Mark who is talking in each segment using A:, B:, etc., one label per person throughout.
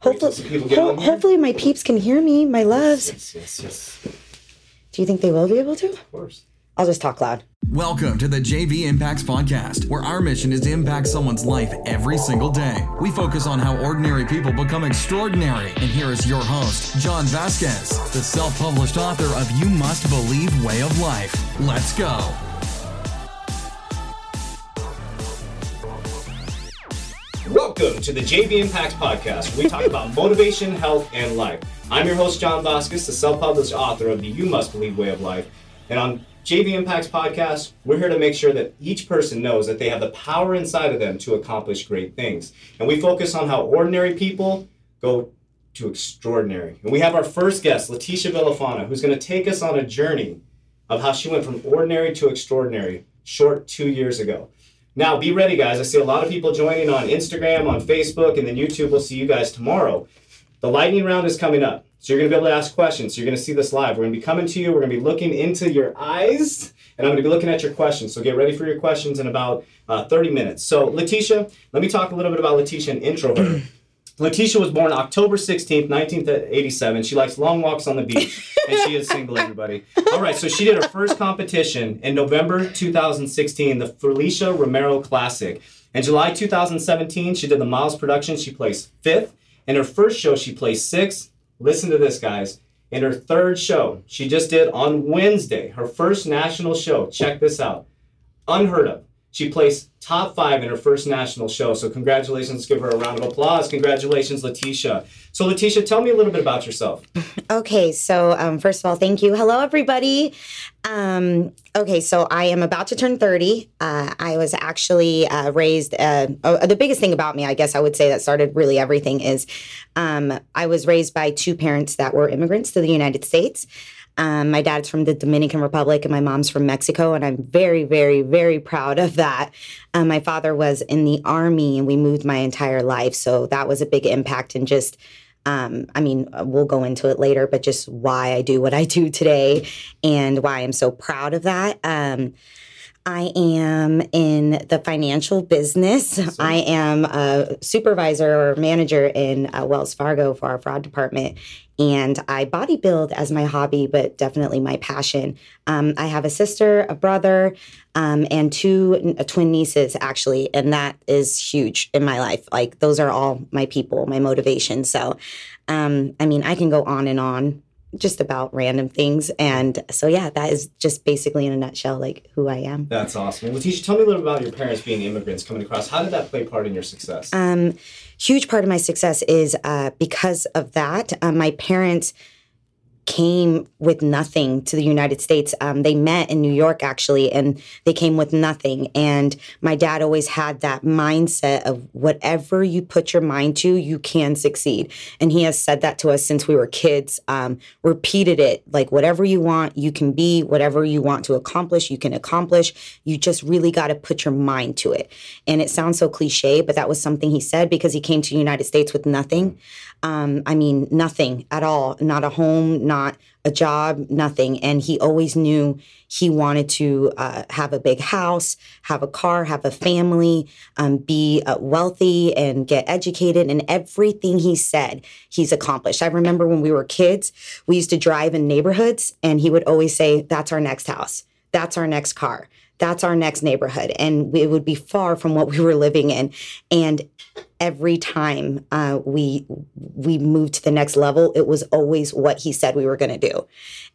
A: Hopefully,
B: some people get
A: ho- hopefully my peeps can hear me, my loves.
B: Yes, yes, yes.
A: Do you think they will be able to?
B: Of course.
A: I'll just talk loud.
C: Welcome to the JV Impacts Podcast, where our mission is to impact someone's life every single day. We focus on how ordinary people become extraordinary. And here is your host, John Vasquez, the self published author of You Must Believe Way of Life. Let's go.
B: Welcome to the JV Impacts Podcast. We talk about motivation, health, and life. I'm your host, John Vasquez, the self-published author of the You Must Believe Way of Life. And on JV Impacts Podcast, we're here to make sure that each person knows that they have the power inside of them to accomplish great things. And we focus on how ordinary people go to extraordinary. And we have our first guest, Letitia Villafana, who's going to take us on a journey of how she went from ordinary to extraordinary short two years ago. Now, be ready, guys. I see a lot of people joining on Instagram, on Facebook, and then YouTube. We'll see you guys tomorrow. The lightning round is coming up. So you're going to be able to ask questions. So you're going to see this live. We're going to be coming to you. We're going to be looking into your eyes, and I'm going to be looking at your questions. So get ready for your questions in about uh, 30 minutes. So, Letitia, let me talk a little bit about Letitia and intro her. Letitia was born October 16th, 1987. She likes long walks on the beach, and she is single, everybody. All right, so she did her first competition in November 2016, the Felicia Romero Classic. In July 2017, she did the Miles production. She placed fifth. In her first show, she placed sixth. Listen to this, guys. In her third show, she just did on Wednesday, her first national show. Check this out. Unheard of. She placed top five in her first national show. So congratulations. Give her a round of applause. Congratulations, Letitia. So Letitia, tell me a little bit about yourself.
A: Okay, so um, first of all, thank you. Hello, everybody. Um, okay, so I am about to turn 30. Uh, I was actually uh, raised, uh, uh, the biggest thing about me, I guess I would say that started really everything is um, I was raised by two parents that were immigrants to the United States. Um, my dad's from the Dominican Republic and my mom's from Mexico, and I'm very, very, very proud of that. Um, my father was in the army, and we moved my entire life, so that was a big impact. And just, um, I mean, we'll go into it later, but just why I do what I do today, and why I'm so proud of that. Um, I am in the financial business. I am a supervisor or manager in uh, Wells Fargo for our fraud department. And I bodybuild as my hobby, but definitely my passion. Um, I have a sister, a brother, um, and two uh, twin nieces, actually. And that is huge in my life. Like, those are all my people, my motivation. So, um, I mean, I can go on and on just about random things. And so, yeah, that is just basically in a nutshell, like who I am.
B: That's awesome. Letitia, tell me a little about your parents being immigrants coming across. How did that play part in your success?
A: Um, huge part of my success is uh, because of that. Uh, my parents came with nothing to the United States. Um, they met in New York actually, and they came with nothing. And my dad always had that mindset of whatever you put your mind to, you can succeed. And he has said that to us since we were kids. Um, repeated it like whatever you want, you can be. Whatever you want to accomplish, you can accomplish. You just really got to put your mind to it. And it sounds so cliche, but that was something he said because he came to the United States with nothing. Um, I mean, nothing at all, not a home, not a job, nothing. And he always knew he wanted to uh, have a big house, have a car, have a family, um, be uh, wealthy and get educated. And everything he said, he's accomplished. I remember when we were kids, we used to drive in neighborhoods, and he would always say, That's our next house, that's our next car. That's our next neighborhood. And it would be far from what we were living in. And every time uh, we we moved to the next level, it was always what he said we were going to do.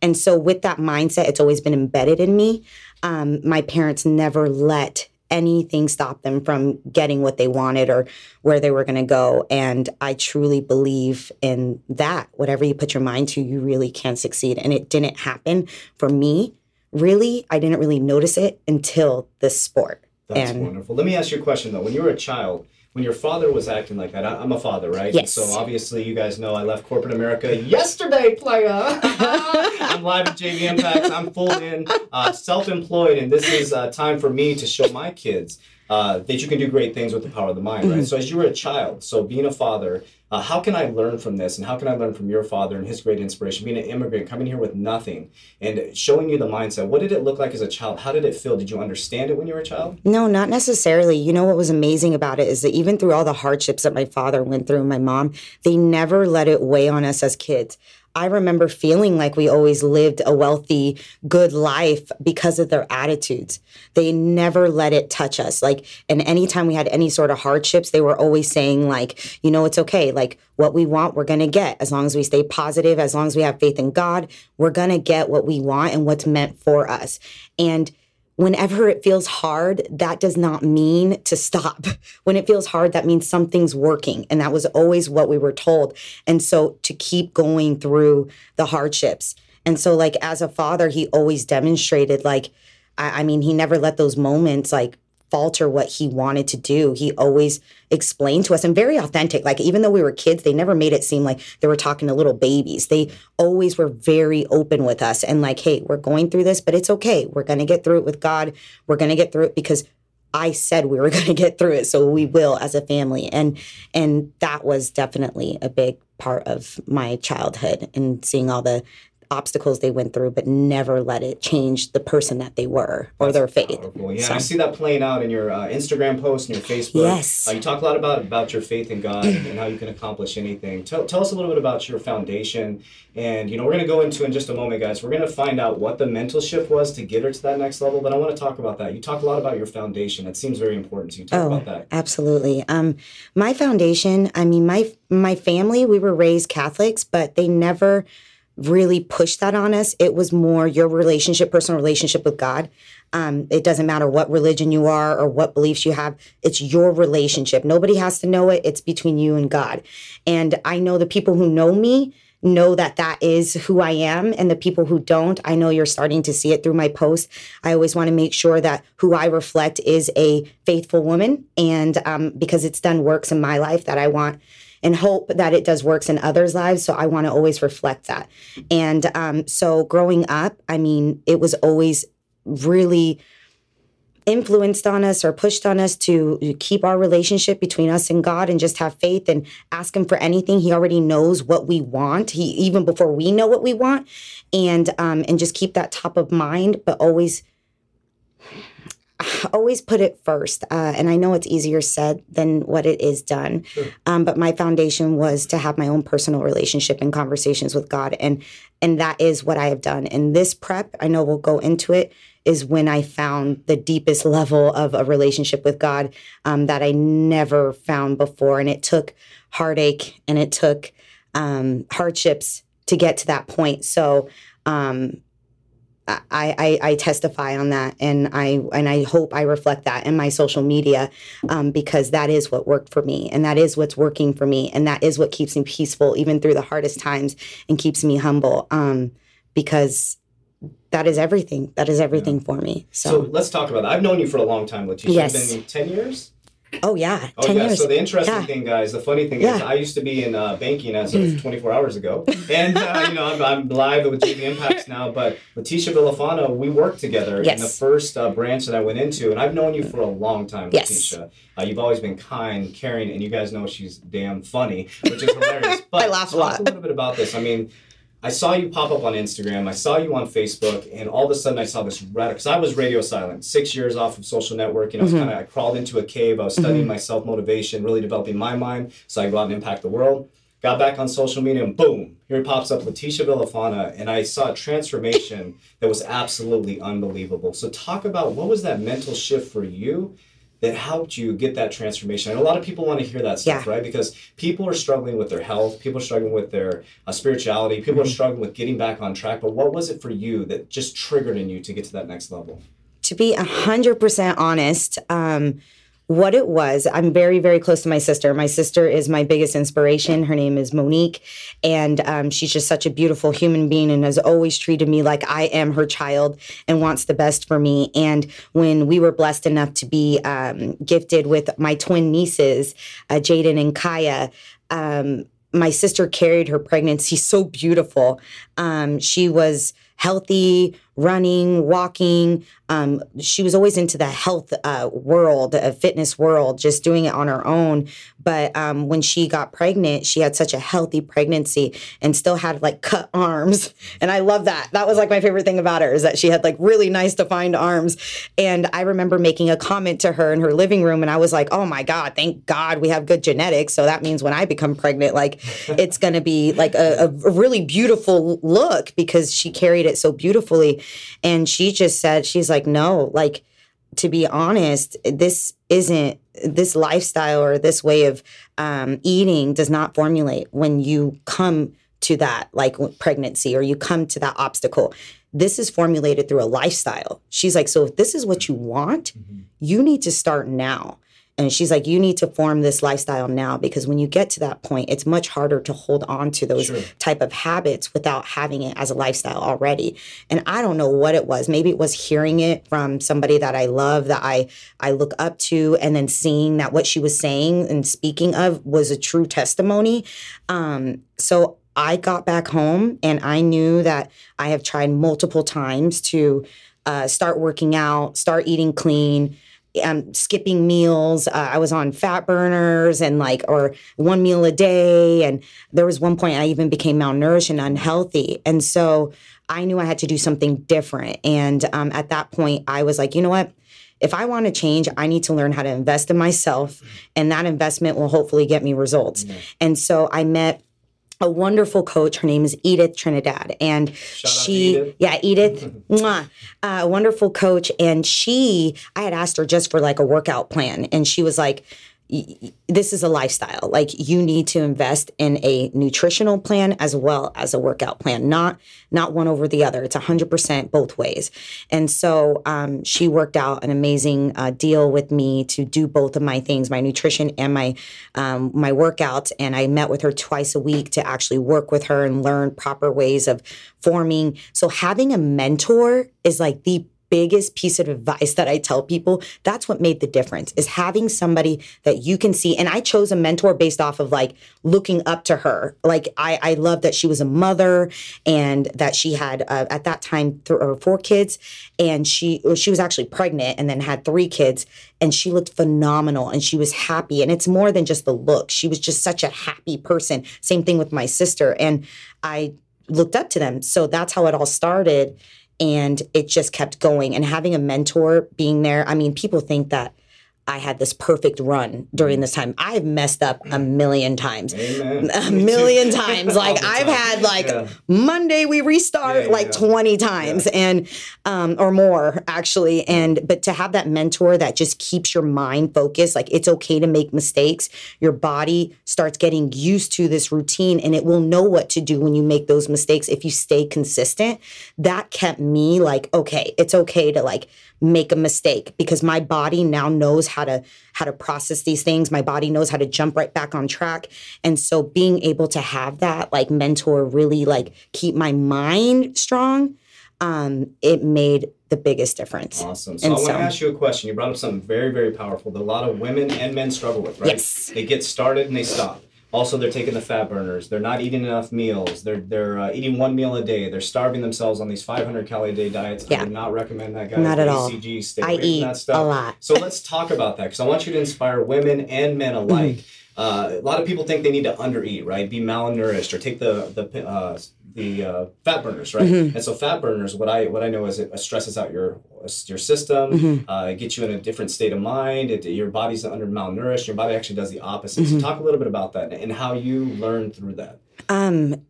A: And so, with that mindset, it's always been embedded in me. Um, my parents never let anything stop them from getting what they wanted or where they were going to go. And I truly believe in that. Whatever you put your mind to, you really can succeed. And it didn't happen for me. Really, I didn't really notice it until this sport.
B: That's
A: and
B: wonderful. Let me ask you a question though. When you were a child, when your father was acting like that, I'm a father, right?
A: Yes.
B: So obviously, you guys know I left corporate America yesterday, player. I'm live at JV Impacts. I'm full in, uh, self-employed, and this is uh, time for me to show my kids. Uh, that you can do great things with the power of the mind, right? So as you were a child, so being a father, uh, how can I learn from this, and how can I learn from your father and his great inspiration, being an immigrant, coming here with nothing, and showing you the mindset? What did it look like as a child? How did it feel? Did you understand it when you were a child?
A: No, not necessarily. You know what was amazing about it is that even through all the hardships that my father went through and my mom, they never let it weigh on us as kids. I remember feeling like we always lived a wealthy, good life because of their attitudes. They never let it touch us. Like, and anytime we had any sort of hardships, they were always saying, like, you know, it's okay. Like, what we want, we're going to get. As long as we stay positive, as long as we have faith in God, we're going to get what we want and what's meant for us. And whenever it feels hard, that does not mean to stop. When it feels hard, that means something's working. And that was always what we were told. And so to keep going through the hardships. And so, like, as a father, he always demonstrated, like, I, I mean, he never let those moments, like, falter what he wanted to do. He always explained to us and very authentic. Like, even though we were kids, they never made it seem like they were talking to little babies. They always were very open with us and, like, hey, we're going through this, but it's okay. We're going to get through it with God. We're going to get through it because I said we were going to get through it, so we will as a family. And and that was definitely a big part of my childhood and seeing all the obstacles they went through, but never let it change the person that they were or their faith.
B: Powerful. Yeah, so. I see that playing out in your uh, Instagram posts and your Facebook.
A: Yes.
B: Uh, you talk a lot about about your faith in God and how you can accomplish anything. Tell, tell us a little bit about your foundation. And, you know, we're going to go into in just a moment, guys. We're going to find out what the mental shift was to get her to that next level. But I want to talk about that. You talk a lot about your foundation. It seems very important to you. Talk oh, about that.
A: Absolutely. Um, my foundation, I mean, my my family, we were raised Catholics, but they never – really push that on us. It was more your relationship, personal relationship with God. Um, it doesn't matter what religion you are or what beliefs you have. It's your relationship. Nobody has to know it. It's between you and God. And I know the people who know me know that that is who I am. And the people who don't, I know you're starting to see it through my posts. I always want to make sure that who I reflect is a faithful woman. And um, because it's done works in my life that I want and hope that it does works in others' lives. So I want to always reflect that. And um, so growing up, I mean, it was always really influenced on us or pushed on us to keep our relationship between us and God and just have faith and ask him for anything. He already knows what we want. He even before we know what we want and um and just keep that top of mind but always always put it first. Uh, and I know it's easier said than what it is done. Sure. Um, but my foundation was to have my own personal relationship and conversations with God. And and that is what I have done. And this prep, I know we'll go into it, is when I found the deepest level of a relationship with God um, that I never found before. And it took heartache and it took um, hardships to get to that point. So um, I, I, I, testify on that and I and I hope I reflect that in my social media um, because that is what worked for me and that is what's working for me and that is what keeps me peaceful even through the hardest times and keeps me humble um, because that is everything that is everything yeah. for me so.
B: so. let's talk about that I've known you for a long time Letitia
A: yes.
B: been 10 years
A: Oh yeah,
B: oh, yeah. Years. So the interesting yeah. thing, guys, the funny thing yeah. is, I used to be in uh, banking as of mm. 24 hours ago, and uh, you know I'm, I'm, live with JV Impacts now. But Letitia Villafana, we worked together yes. in the first uh, branch that I went into, and I've known you for a long time, yes. Letitia. Uh, you've always been kind, caring, and you guys know she's damn funny, which is hilarious.
A: But I laugh a lot.
B: Talk a little bit about this. I mean, I saw you pop up on Instagram. I saw you on Facebook, and all of a sudden I saw this radical. Because I was radio silent, six years off of social networking. I was mm-hmm. kind of I crawled into a cave. I was studying mm-hmm. my self motivation, really developing my mind, so I could go out and impact the world. Got back on social media, and boom, here it pops up Letitia Villafana, and I saw a transformation that was absolutely unbelievable. So talk about what was that mental shift for you that helped you get that transformation. And a lot of people want to hear that stuff, yeah. right? Because people are struggling with their health, people are struggling with their uh, spirituality, people mm-hmm. are struggling with getting back on track. But what was it for you that just triggered in you to get to that next level?
A: To be 100% honest, um, what it was. I'm very, very close to my sister. My sister is my biggest inspiration. Her name is Monique, and um, she's just such a beautiful human being and has always treated me like I am her child and wants the best for me. And when we were blessed enough to be um, gifted with my twin nieces, uh, Jaden and Kaya, um, my sister carried her pregnancy so beautiful. Um, she was healthy, running, walking. Um, she was always into the health uh, world, the fitness world, just doing it on her own. But um, when she got pregnant, she had such a healthy pregnancy and still had like cut arms. And I love that. That was like my favorite thing about her is that she had like really nice defined arms. And I remember making a comment to her in her living room, and I was like, "Oh my God, thank God we have good genetics." So that means when I become pregnant, like it's going to be like a, a really beautiful look because she carried it so beautifully. And she just said, she's like, no, like, to be honest, this isn't this lifestyle or this way of um, eating does not formulate when you come to that like pregnancy or you come to that obstacle. This is formulated through a lifestyle. She's like, so if this is what you want, mm-hmm. you need to start now. And she's like, you need to form this lifestyle now because when you get to that point, it's much harder to hold on to those sure. type of habits without having it as a lifestyle already. And I don't know what it was. Maybe it was hearing it from somebody that I love, that I I look up to, and then seeing that what she was saying and speaking of was a true testimony. Um, so I got back home and I knew that I have tried multiple times to uh, start working out, start eating clean um, skipping meals. Uh, I was on fat burners and like, or one meal a day. And there was one point I even became malnourished and unhealthy. And so I knew I had to do something different. And um, at that point, I was like, you know what? If I want to change, I need to learn how to invest in myself, and that investment will hopefully get me results. Mm-hmm. And so I met a wonderful coach. Her name is Edith Trinidad, and Shout she, Edith. yeah, Edith, mwah, a wonderful coach. And she, I had asked her just for like a workout plan, and she was like, this is a lifestyle. Like you need to invest in a nutritional plan as well as a workout plan, not not one over the other. It's hundred percent both ways. And so um, she worked out an amazing uh, deal with me to do both of my things, my nutrition and my um, my workouts. And I met with her twice a week to actually work with her and learn proper ways of forming. So having a mentor is like the biggest piece of advice that I tell people, that's what made the difference is having somebody that you can see. And I chose a mentor based off of like looking up to her. Like I, I love that she was a mother and that she had uh, at that time th- or four kids, and she she was actually pregnant and then had three kids, and she looked phenomenal and she was happy. And it's more than just the look; she was just such a happy person. Same thing with my sister, and I looked up to them. So that's how it all started and it just kept going. And having a mentor being there i mean people think that I had this perfect run during this time. I've messed up a million times. Amen. A million times. Like I've had like yeah. Monday we restart yeah, like yeah. 20 times and um or more actually and but to have that mentor that just keeps your mind focused like it's okay to make mistakes. Your body starts getting used to this routine and it will know what to do when you make those mistakes if you stay consistent. That kept me like okay, it's okay to like make a mistake because my body now knows how to how to process these things. My body knows how to jump right back on track. And so being able to have that like mentor really like keep my mind strong um it made the biggest difference.
B: Awesome. So and i want so, to ask you a question. You brought up something very very powerful that a lot of women and men struggle with right?
A: Yes.
B: They get started and they stop also, they're taking the fat burners. They're not eating enough meals. They're they're uh, eating one meal a day. They're starving themselves on these 500 calorie a day diets. Yeah. I would not recommend that, guys.
A: Not at all.
B: Stay
A: I eat that stuff. a lot.
B: so let's talk about that because I want you to inspire women and men alike. Mm-hmm. Uh, a lot of people think they need to undereat, right? Be malnourished or take the the uh, the uh, fat burners, right? Mm-hmm. And so fat burners, what I what I know is it stresses out your your system, mm-hmm. uh, it gets you in a different state of mind. It, your body's under malnourished. Your body actually does the opposite. Mm-hmm. So talk a little bit about that and how you learned through that.
A: Um.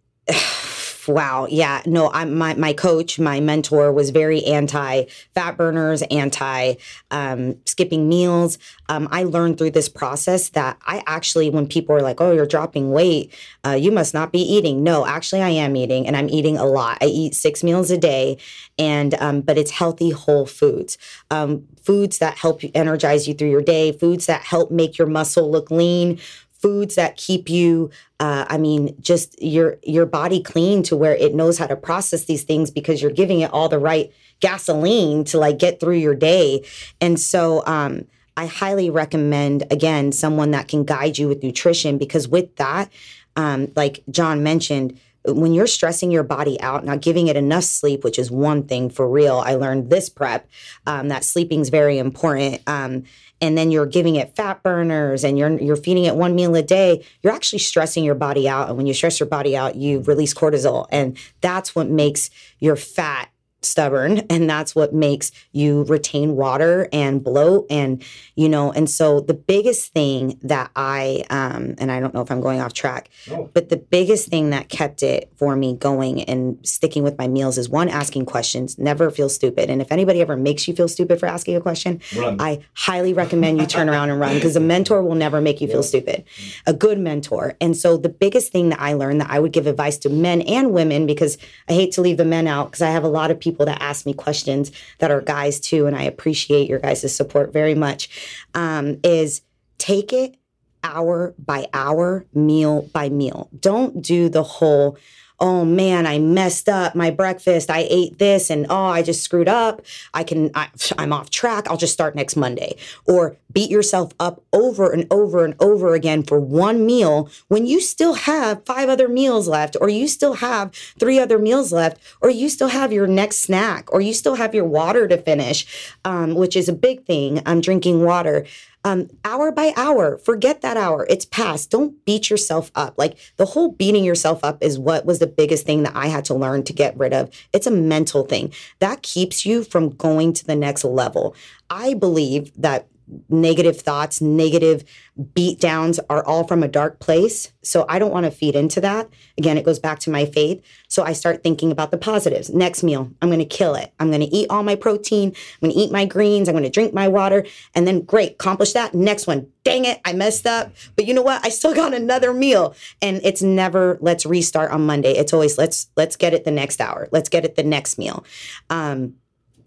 A: Wow. Yeah. No i'm my, my coach my mentor was very anti fat burners anti um, skipping meals. Um, i learned through this process that i actually when people are like oh you're dropping weight uh, you must not be eating. No actually i am eating and i'm eating a lot. I eat six meals a day and um, but it's healthy whole foods. Um, foods that help you energize you through your day foods that help make your muscle look lean foods that keep you uh, i mean just your your body clean to where it knows how to process these things because you're giving it all the right gasoline to like get through your day and so um, i highly recommend again someone that can guide you with nutrition because with that um, like john mentioned when you're stressing your body out, not giving it enough sleep, which is one thing for real. I learned this prep um, that sleeping is very important. Um, and then you're giving it fat burners and you're you're feeding it one meal a day, you're actually stressing your body out. And when you stress your body out, you release cortisol, and that's what makes your fat stubborn and that's what makes you retain water and bloat and you know and so the biggest thing that i um and i don't know if i'm going off track oh. but the biggest thing that kept it for me going and sticking with my meals is one asking questions. Never feel stupid. And if anybody ever makes you feel stupid for asking a question run. i highly recommend you turn around and run because a mentor will never make you feel stupid. A good mentor. And so the biggest thing that i learned that i would give advice to men and women because i hate to leave the men out because i have a lot of people people that ask me questions that are guys too, and I appreciate your guys' support very much, um, is take it hour by hour, meal by meal. Don't do the whole, oh man, I messed up my breakfast. I ate this and oh, I just screwed up. I can, I, am off track. I'll just start next Monday. Or beat yourself up over and over and over again for one meal when you still have five other meals left, or you still have three other meals left, or you still have your next snack, or you still have your water to finish, um, which is a big thing. I'm drinking water um, hour by hour. Forget that hour. It's past. Don't beat yourself up. Like the whole beating yourself up is what was the biggest thing that I had to learn to get rid of. It's a mental thing that keeps you from going to the next level. I believe that negative thoughts, negative beat downs are all from a dark place. So I don't want to feed into that. Again, it goes back to my faith. So I start thinking about the positives. Next meal, I'm going to kill it. I'm going to eat all my protein. I'm going to eat my greens. I'm going to drink my water. And then, great, accomplish that. Next one, dang it, I messed up. But you know what? I still got another meal. And it's never let's restart on Monday. It's always let's let's get it the next hour. Let's get it the next meal. Um,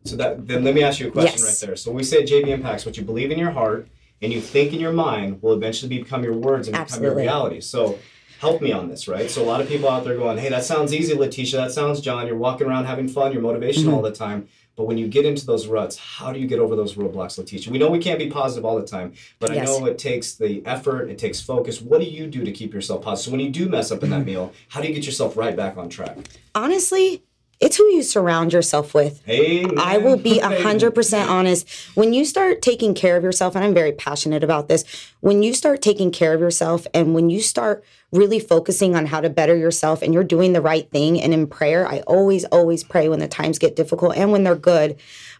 B: so that then let me ask you a question yes. right there. So we say JV impacts what you believe in your heart and you think in your mind will eventually become your words and Absolutely. become your reality. So help me on this, right? So a lot of people out there going, "Hey, that sounds easy, Letitia. That sounds John. You're walking around having fun. You're motivational mm-hmm. all the time." But when you get into those ruts, how do you get over those roadblocks, Letitia? We know we can't be positive all the time, but yes. I know it takes the effort, it takes focus. What do you do to keep yourself positive? So when you do mess up in that meal, how do you get yourself right back on track?
A: Honestly, it's who you surround yourself with.
B: Amen.
A: I will be 100% honest. When you start taking care of yourself, and I'm very passionate about this, when you start taking care of yourself and when you start really focusing on how to better yourself and you're doing the right thing, and in prayer, I always, always pray when the times get difficult and when they're good.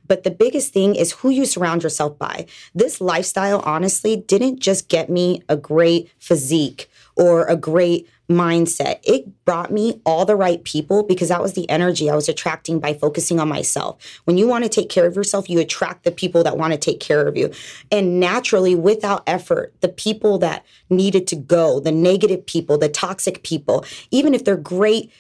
A: But the biggest thing is who you surround yourself by. This lifestyle, honestly, didn't just get me a great physique or a great mindset. It brought me all the right people because that was the energy I was attracting by focusing on myself. When you want to take care of yourself, you attract the people that want to take care of you. And naturally, without effort, the people that needed to go, the negative people, the toxic people, even if they're great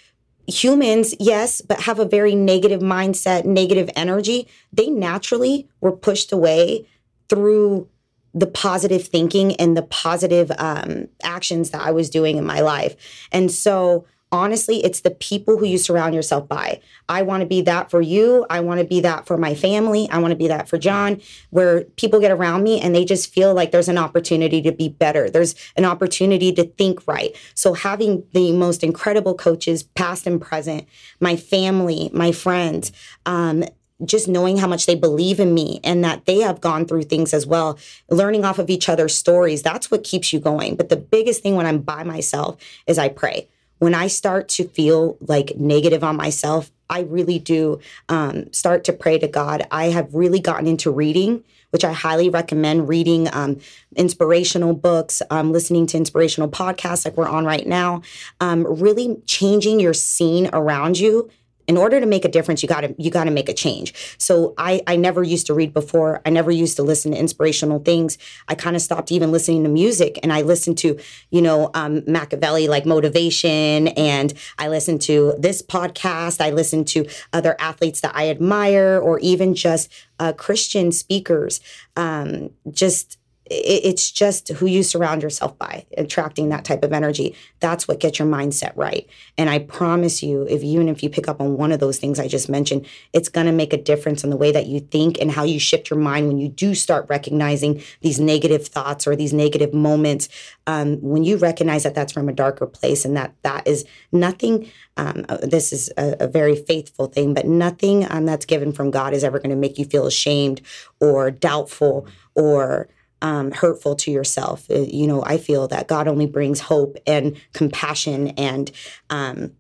A: humans, yes, but have a very negative mindset, negative energy, they naturally were pushed away through the positive thinking and the positive um, actions that I was doing in my life. And so, honestly, it's the people who you surround yourself by. I want to be that for you. I want to be that for my family. I want to be that for John, where people get around me and they just feel like there's an opportunity to be better. There's an opportunity to think right. So, having the most incredible coaches, past and present, my family, my friends, um, just knowing how much they believe in me and that they have gone through things as well, learning off of each other's stories, that's what keeps you going. But the biggest thing when I'm by myself is I pray. When I start to feel like negative on myself, I really do um, start to pray to God. I have really gotten into reading, which I highly recommend reading um, inspirational books, um, listening to inspirational podcasts like we're on right now, um, really changing your scene around you in order to make a difference you got to you got to make a change. So i i never used to read before. I never used to listen to inspirational things. I kind of stopped even listening to music and i listened to you know um, machiavelli like motivation and i listened to this podcast. I listened to other athletes that i admire or even just uh, christian speakers. Um, just it's just who you surround yourself by attracting that type of energy. That's what gets your mindset right. And i promise you if even if you pick up on one of those things i just mentioned it's going to make a difference in the way that you think and how you shift your mind when you do start recognizing these negative thoughts or these negative moments. Um, when you recognize that that's from a darker place and that that is nothing um, uh, this is a, a, very faithful thing but nothing um, that's given from god is ever going to make you feel ashamed or doubtful or um, hurtful to yourself. Uh, you know, I feel that God only brings hope and compassion and um,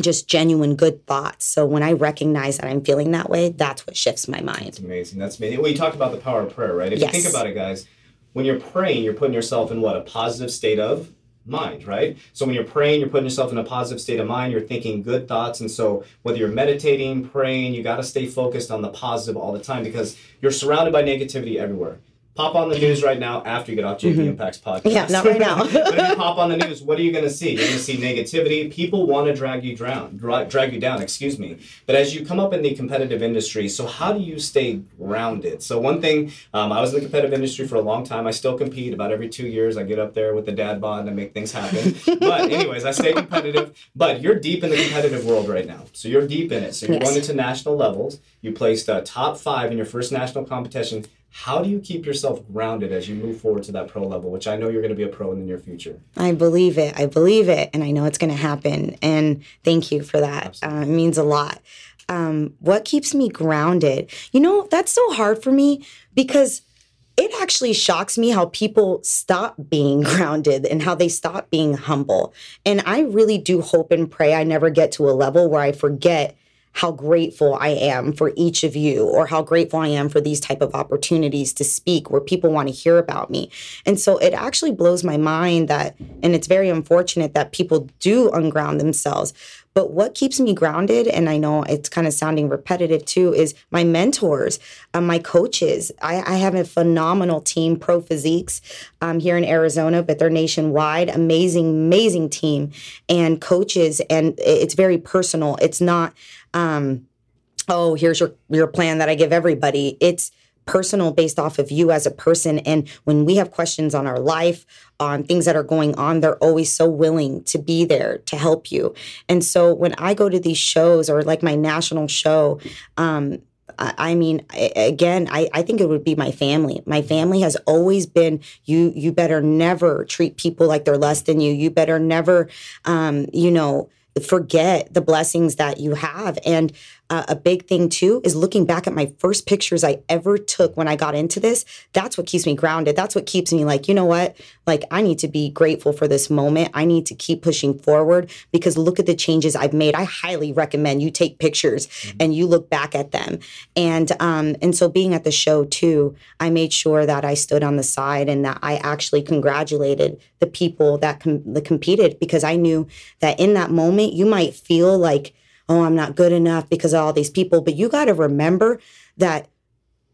A: just genuine good thoughts. So when I recognize that I'm feeling that way, that's what shifts my mind.
B: That's amazing. That's amazing. Well, you talked about the power of prayer, right? If yes. you think about it, guys, when you're praying, you're putting yourself in what a positive state of mind, right? So when you're praying, you're putting yourself in a positive state of mind, you're thinking good thoughts. And so whether you're meditating, praying, you got to stay focused on the positive all the time because you're surrounded by negativity everywhere pop on the news right now after you get off JV mm-hmm. Impacts podcast.
A: Yeah, not right now.
B: but if you pop on the news, what are you going to see? You're going to see negativity. People want to drag you down, drag you down. Excuse me. But as you come up in the competitive industry, so how do you stay grounded? So one thing, um, I was in the competitive industry for a long time. I still compete. About every two years, I get up there with the dad bod and make things happen. but anyways, I stay competitive. But you're deep in the competitive world right now. So you're deep in it. So you're yes. going into national levels. You placed uh, top five in your first national competition how do you keep yourself grounded as you move forward to that pro level, which I know you're going to be a pro in the near future?
A: I believe it. I believe it. And I know it's going to happen. And thank you for that. Uh, it means a lot. Um, what keeps me grounded? You know, that's so hard for me because it actually shocks me how people stop being grounded and how they stop being humble. And I really do hope and pray I never get to a level where I forget how grateful I am for each of you or how grateful I am for these type of opportunities to speak where people want to hear about me. And so it actually blows my mind that and it's very unfortunate that people do unground themselves. But what keeps me grounded, and I know it's kind of sounding repetitive too, is my mentors, um, my coaches. I, I, have a phenomenal team, Pro Physiques, um, here in Arizona, but they're nationwide. Amazing, amazing team and coaches, and it's very personal. It's not, um, oh, here's your your plan that I give everybody. It's personal based off of you as a person. And when we have questions on our life, on things that are going on, they're always so willing to be there to help you. And so when I go to these shows or like my national show, um, I mean, again, I, I think it would be my family. My family has always been you. You better never treat people like they're less than you. You better never, um, you know, forget the blessings that you have. And uh, a big thing too is looking back at my first pictures I ever took when I got into this. That's what keeps me grounded. That's what keeps me like, you know what? Like, I need to be grateful for this moment. I need to keep pushing forward because look at the changes I've made. I highly recommend you take pictures mm-hmm. and you look back at them. And um, and so being at the show too, I made sure that I stood on the side and that I actually congratulated the people that, com- that competed because I knew that in that moment you might feel like oh, I'm not good enough because of all these people. But you got to remember that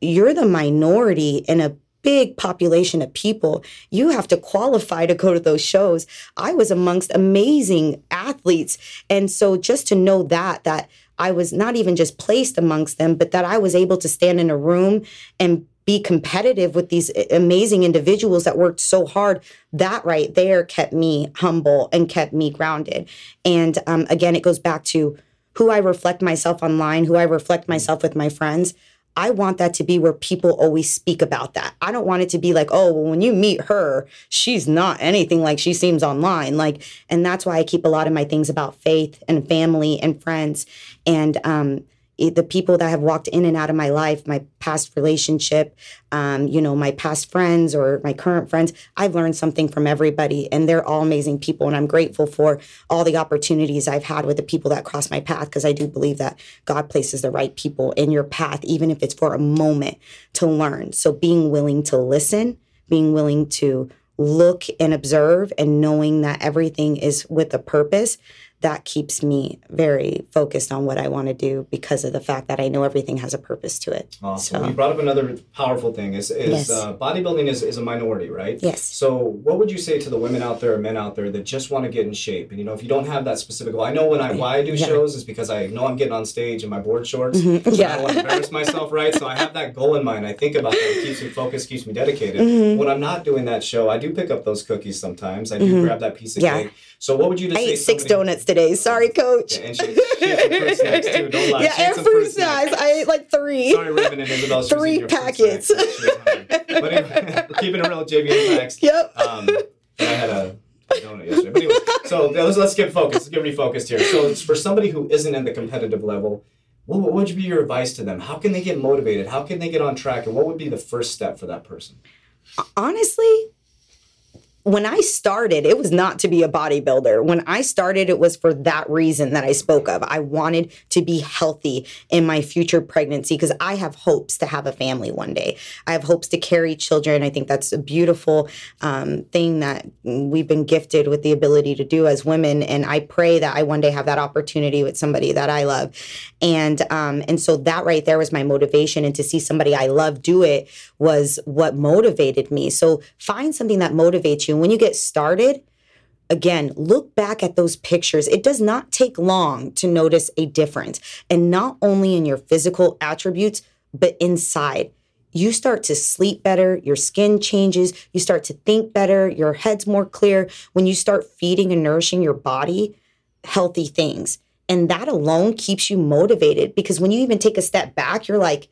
A: you're the minority in a big population of people. You have to qualify to go to those shows. I was amongst amazing athletes. And so just to know that, that I was not even just placed amongst them, but that I was able to stand in a room and be competitive with these amazing individuals that worked so hard that right there kept me humble and kept me grounded and um, again it goes back to who I reflect myself online, who I reflect mm-hmm. myself with my friends, I want that to be where people always speak about that. I don't want it to be like, oh, well, when you meet her, she's not anything like she seems online. Like, and that's why I keep a lot of my things about faith and family and friends. And um, the people that have walked in and out of my life, my past relationship, um, you know, my past friends or my current friends, I've learned something from everybody, and they're all amazing people. And I'm grateful for all the opportunities I've had with the people that cross my path because I do believe that God places the right people in your path, even if it's for a moment to learn. So being willing to listen, being willing to look and observe, and knowing that everything is with a purpose that keeps me very focused on what I want to do because of the fact that I know everything has a purpose to it.
B: Awesome. So, you brought up another powerful thing is, is yes. uh, bodybuilding is, is a minority, right?
A: Yes.
B: So what would you say to the women out there or men out there that just want to get in shape? And you know, if you don't have that specific goal, I know when I why I do yeah. shows is because I know I'm getting on stage in my board shorts. Mm-hmm. Yeah. I don't want to embarrass myself, right? So I have that goal in mind. I think about that. It keeps me focused, keeps me dedicated. Mm-hmm. When I'm not doing that show, I do pick up those cookies sometimes. I do mm-hmm. grab that piece of yeah. cake. So what would you just
A: I
B: say?
A: ate six donuts today. Sorry, coach.
B: Yeah, and she, she had some fruit snacks too. Don't lie.
A: Yeah, and fruit, snacks. I ate like three.
B: Sorry, Raven and Isabel.
A: Three packets.
B: but anyway, we're keeping it real, JV Impacts.
A: Yep.
B: Um, I had a donut yesterday. But anyway, so let's, let's get focused. Let's get refocused here. So for somebody who isn't in the competitive level, what, what would be your advice to them? How can they get motivated? How can they get on track? And what would be the first step for that person?
A: Honestly, when I started, it was not to be a bodybuilder. When I started, it was for that reason that I spoke of. I wanted to be healthy in my future pregnancy because I have hopes to have a family one day. I have hopes to carry children. I think that's a beautiful um, thing that we've been gifted with the ability to do as women. And I pray that I one day have that opportunity with somebody that I love. And um, and so that right there was my motivation. And to see somebody I love do it was what motivated me. So find something that motivates you and when you get started, again, look back at those pictures. It does not take long to notice a difference, and not only in your physical attributes, but inside. You start to sleep better, your skin changes, you start to think better, your head's more clear when you start feeding and nourishing your body healthy things. And that alone keeps you motivated because when you even take a step back, you're like,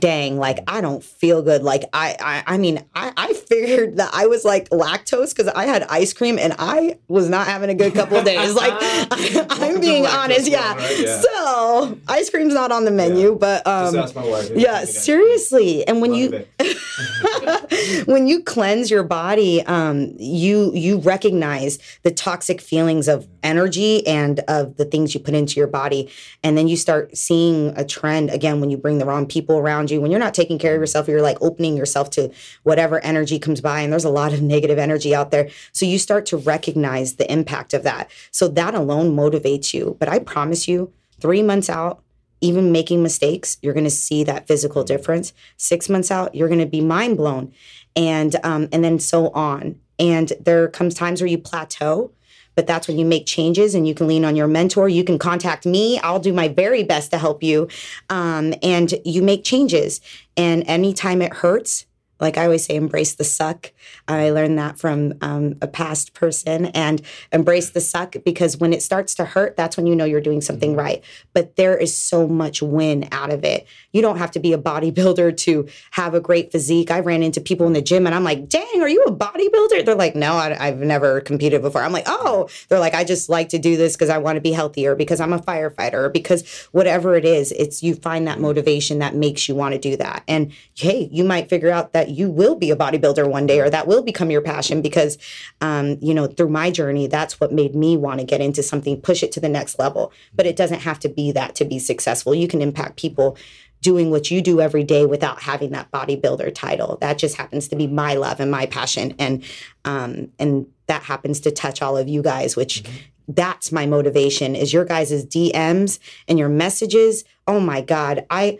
A: dang, like I don't feel good. Like I, I, I mean, I, I figured that I was like lactose because I had ice cream and I was not having a good couple of days. Like I, am being honest, yeah. Right? yeah. So ice cream's not on the menu, yeah. but um,
B: Just ask my wife.
A: Yeah, seriously. And when Love you when you cleanse your body, um, you you recognize the toxic feelings of energy and of the things you put into your body, and then you start seeing a trend again when you bring the wrong people around around you, when you're not taking care of yourself, you're like opening yourself to whatever energy comes by. And there's a lot of negative energy out there. So you start to recognize the impact of that. So that alone motivates you. But I promise you, three months out, even making mistakes, you're going to see that physical difference. Six months out, you're going to be mind blown, and um, and then so on. And there comes times where you plateau, but that's when you make changes and you can lean on your mentor. You can contact me. I'll do my very best to help you. Um, and you make changes. And anytime it hurts, like I always say, embrace the suck. I learned that from um, a past person and embrace the suck because when it starts to hurt, that's when you know you're doing something mm-hmm. right. But there is so much win out of it. You don't have to be a bodybuilder to have a great physique. I ran into people in the gym and I'm like, dang, are you a bodybuilder? They're like, no, I, have never competed before. I'm like, oh, they're like, I just like to do this because I want to be healthier, because I'm a firefighter, because whatever it is, it's you find that motivation that makes you want to do that. And hey, you might figure out that you will be a bodybuilder one day or that will become your passion because um, you know through my journey that's what made me want to get into something push it to the next level but it doesn't have to be that to be successful you can impact people doing what you do every day without having that bodybuilder title that just happens to be my love and my passion and um, and that happens to touch all of you guys which mm-hmm that's my motivation is your guys' DMs and your messages. Oh my God. I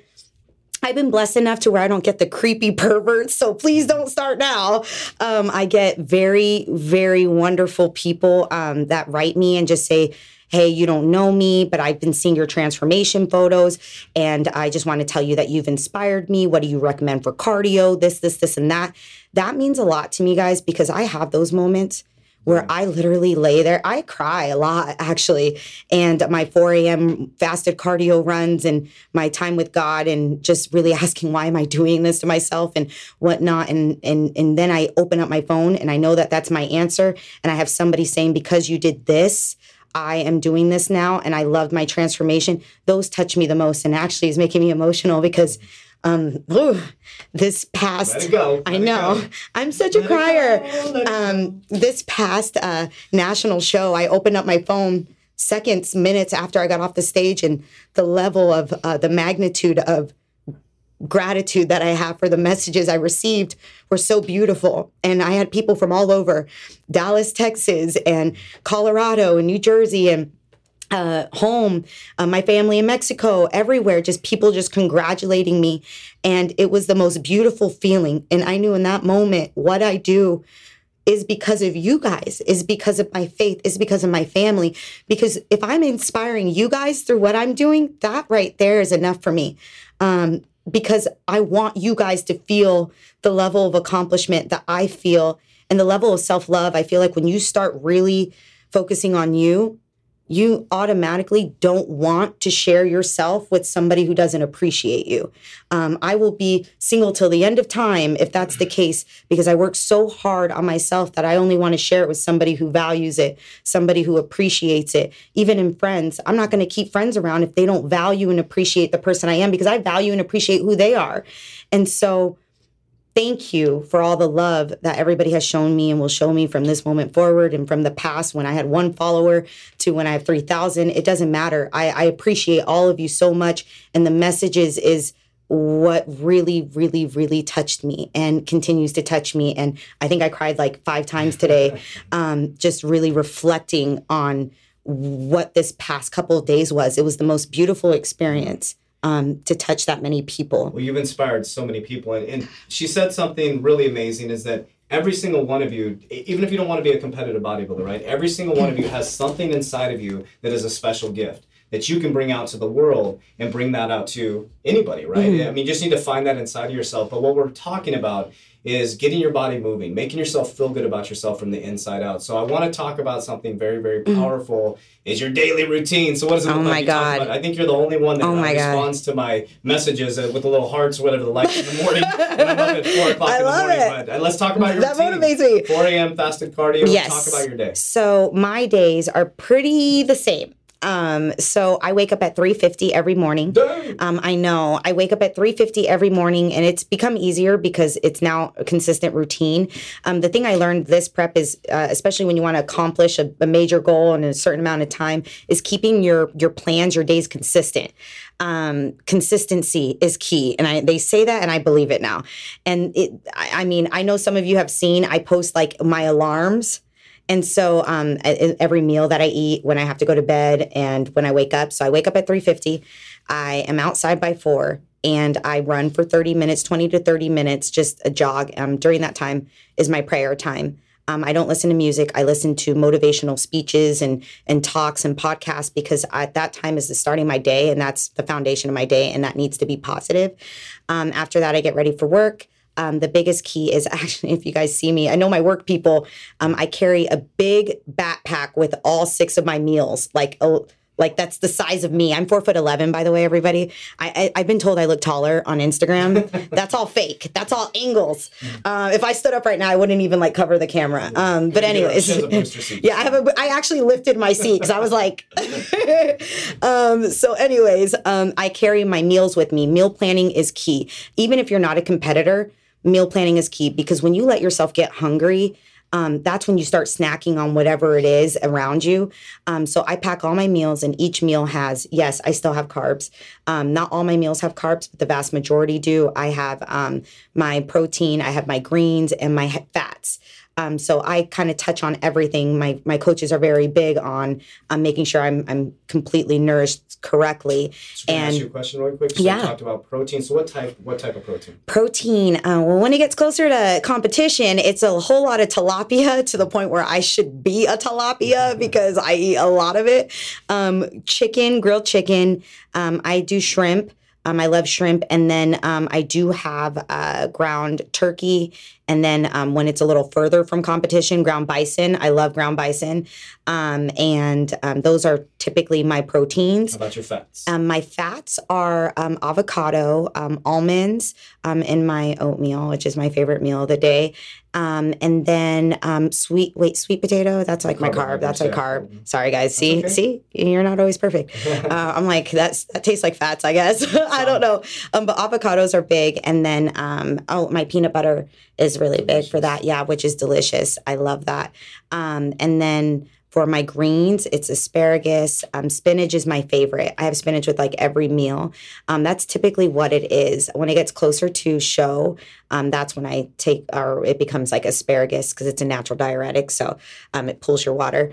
A: I've been blessed enough to where I don't get the creepy perverts, so please don't start now. Um, I get very, very wonderful people um, that write me and just say, hey, you don't know me, but I've been seeing your transformation photos. And I just want to tell you that you've inspired me. What do you recommend for cardio? This, this, this, and that. That means a lot to me, guys, because I have those moments where I literally lay there. I cry a lot, actually. And my 4 a.m. fasted cardio runs and my time with God and just really asking, why am I doing this to myself and whatnot? And, and, and then I open up my phone and I know that that's my answer. And I have somebody saying, because you did this, I am doing this now and I love my transformation. Those touch me the most and actually is making me emotional because um, ooh, this past, I know, I'm such a crier. Um, this past uh, national show, I opened up my phone seconds, minutes after I got off the stage, and the level of uh, the magnitude of gratitude that I have for the messages I received were so beautiful. And I had people from all over Dallas, Texas, and Colorado, and New Jersey, and uh, home, uh, my family in Mexico, everywhere, just people just congratulating me. And it was the most beautiful feeling. And I knew in that moment what I do is because of you guys, is because of my faith, is because of my family. Because if I'm inspiring you guys through what I'm doing, that right there is enough for me. Um, because I want you guys to feel the level of accomplishment that I feel and the level of self love. I feel like when you start really focusing on you, you automatically don't want to share yourself with somebody who doesn't appreciate you. Um, I will be single till the end of time if that's the case, because I work so hard on myself that I only want to share it with somebody who values it, somebody who appreciates it. Even in friends, I'm not going to keep friends around if they don't value and appreciate the person I am because I value and appreciate who they are. And so, thank you for all the love that everybody has shown me and will show me from this moment forward and from the past when I had one follower to when I have 3,000. It doesn't matter. I, I, appreciate all of you so much. And the messages is what really, really, really touched me and continues to touch me. And I think I cried like five times today, um, just really reflecting on what this past couple of days was. It was the most beautiful experience um, to touch that many people.
B: Well, you've inspired so many people. And, and she said something really amazing is that every single one of you, even if you don't want to be a competitive bodybuilder, right? Every single one of you has something inside of you that is a special gift that you can bring out to the world and bring that out to anybody, right? Mm-hmm. I mean, you just need to find that inside of yourself. But what we're talking about is getting your body moving, making yourself feel good about yourself from the inside out. So I want to talk about something very, very mm-hmm. powerful is your daily routine. So what does it
A: oh my? God.
B: I think you're the only one that
A: oh
B: uh, responds
A: God.
B: to my messages uh, with the little hearts or whatever, the lights in the morning when I'm up at 4 o'clock
A: I
B: in the
A: love
B: morning.
A: It.
B: But, uh, let's talk about your
A: that
B: routine.
A: motivates me.
B: 4 a.m. fasted cardio.
A: Yes.
B: Talk about your day.
A: So my days are pretty the same. Um, so I wake up at 3:50 every morning. Um, I know I wake up at 3:50 every morning, and it's become easier because it's now a consistent routine. Um, the thing I learned this prep is, uh, especially when you want to accomplish a, a, major goal in a certain amount of time, is keeping your your plans, your days consistent. Um, consistency is key, and I they say that, and I believe it now. And it, I, I mean, I know some of you have seen I post like my alarms and so um, every meal that I eat when I have to go to bed and when I wake up, so I wake up at 3:50, I am outside by 4 and I run for 30 minutes, 20 to 30 minutes, just a jog. Um, during that time is my prayer time. Um, I don't listen to music. I listen to motivational speeches and and talks and podcasts because at that time is the starting my day and that's the foundation of my day and that needs to be positive. Um, after that, I get ready for work um, the biggest key is actually if you guys see me i know my work people um, i carry a big backpack with all six of my meals like a, like that's the size of me. I'm four foot eleven, by the way, everybody. I, I have been told I look taller on Instagram. that's all fake. That's all angles. Uh, if I stood up right now, I wouldn't even like cover the camera. Um, but anyways, yeah, I have a. I actually lifted my seat because I was like. um, so, anyways, um, I carry my meals with me. Meal planning is key, even if you're not a competitor meal planning is key because when you let yourself get hungry, um, that's when you start snacking on whatever it is around you. Um, so I pack all my meals, and each meal has, yes, I still have carbs. Um, not all my meals have carbs, but the vast majority do. I have um, my protein, I have my greens, and my fats. Um, so I kind of touch on everything. My my coaches are very big on um, making sure I'm I'm completely nourished correctly.
B: So can and I ask you a question really quick? So yeah. you talked about protein. So what type what type of protein?
A: Protein. Uh, well, when it gets closer to competition, it's a whole lot of tilapia to the point where I should be a tilapia because I eat a lot of it. Um, chicken, grilled chicken. Um, I do shrimp. Um, I love shrimp, and then um, I do have uh, ground turkey, and then um, when it's a little further from competition, ground bison. I love ground bison, um, and um, those are typically my proteins.
B: How about your fats?
A: Um, my fats are avocado, almonds, in my oatmeal, which is my favorite meal of the day, um, and then um, sweet wait sweet potato. That's like my carb. That's my carb. Mm-hmm. Sorry guys. See okay. see you're not always perfect. uh, I'm like that's that tastes like fats. I guess I don't know. Um, but avocados are big, and then um, oh my peanut butter is really delicious. big for that. Yeah, which is delicious. I love that. Um, and then for my greens, it's asparagus. Um, spinach is my favorite. I have spinach with like every meal. Um, that's typically what it is. When it gets closer to show, um, that's when I take, or it becomes like asparagus because it's a natural diuretic. So um, it pulls your water.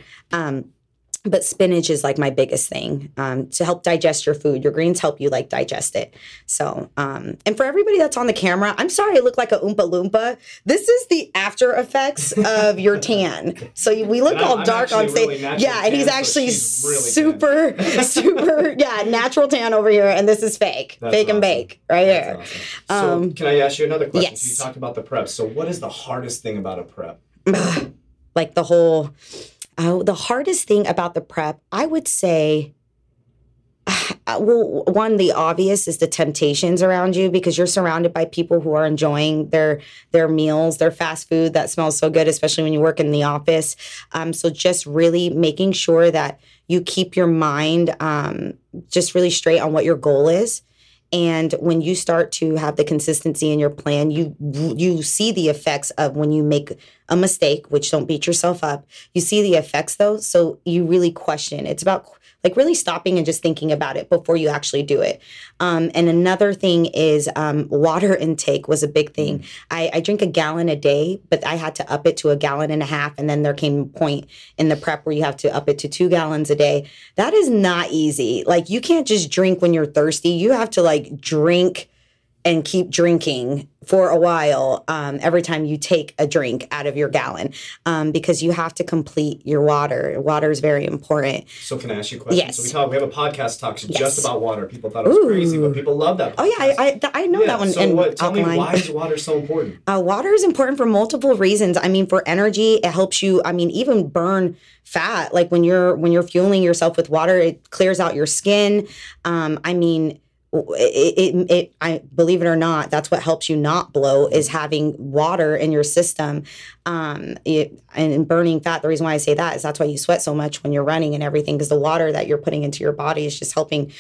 A: But spinach is like my biggest thing um, to help digest your food. Your greens help you like digest it. So, um, and for everybody that's on the camera, I'm sorry I look like a oompa loompa. This is the after effects of your tan. So you- we look all
B: I'm
A: dark on stage.
B: really
A: yeah, and he's actually
B: really
A: super, super, yeah, natural tan over here, and this is fake,
B: That's
A: fake and bake right
B: That's
A: here.
B: awesome. So,
A: Um,
B: can I ask you another question?
A: yes.
B: So, you talked about the prep. So, what is the hardest thing about a prep?
A: like the whole oh the hardest thing about the prep i would say uh, well one the obvious is the temptations around you because you're surrounded by people who are enjoying their their meals their fast food that smells so good especially when you work in the office. Um, so just really making sure that you keep your mind um, just really straight on what your goal is and when you start to have the consistency in your plan you you see the effects of when you make a mistake which don't beat yourself up. You see the effects though so you really question. It's about like really stopping and just thinking about it before you actually do it. Um, and another thing is um, water intake was a big thing. I, I drink a gallon a day but i had to up it to a gallon and a half and then there came a point in the prep where you have to up it to two gallons a day. That is not easy. Like you can't just drink when you're thirsty. You have to like drink and keep drinking for a while um, every time you take a drink out of your gallon um, because you have to complete your water. Water is very important.
B: So, can I ask you a question?
A: Yes.
B: So, we talk. We have a podcast talk
A: Yes.
B: just about water. People thought it was crazy, but people love that.
A: Oh yeah. I I, th- I know
B: Yeah,
A: that one.
B: So, what? Tell me why is water so important?
A: Uh, water is important for multiple reasons. I mean, for energy, it helps you. I mean, even burn fat. Like when you're when you're fueling yourself with water, it clears out your skin. Um, I mean, it, it, it I believe it or not, that's what helps you not blow is having water in your system. Um, it, and burning fat. The reason why I say that is that's why you sweat so much when you're running and everything because the water that you're putting into your body is just helping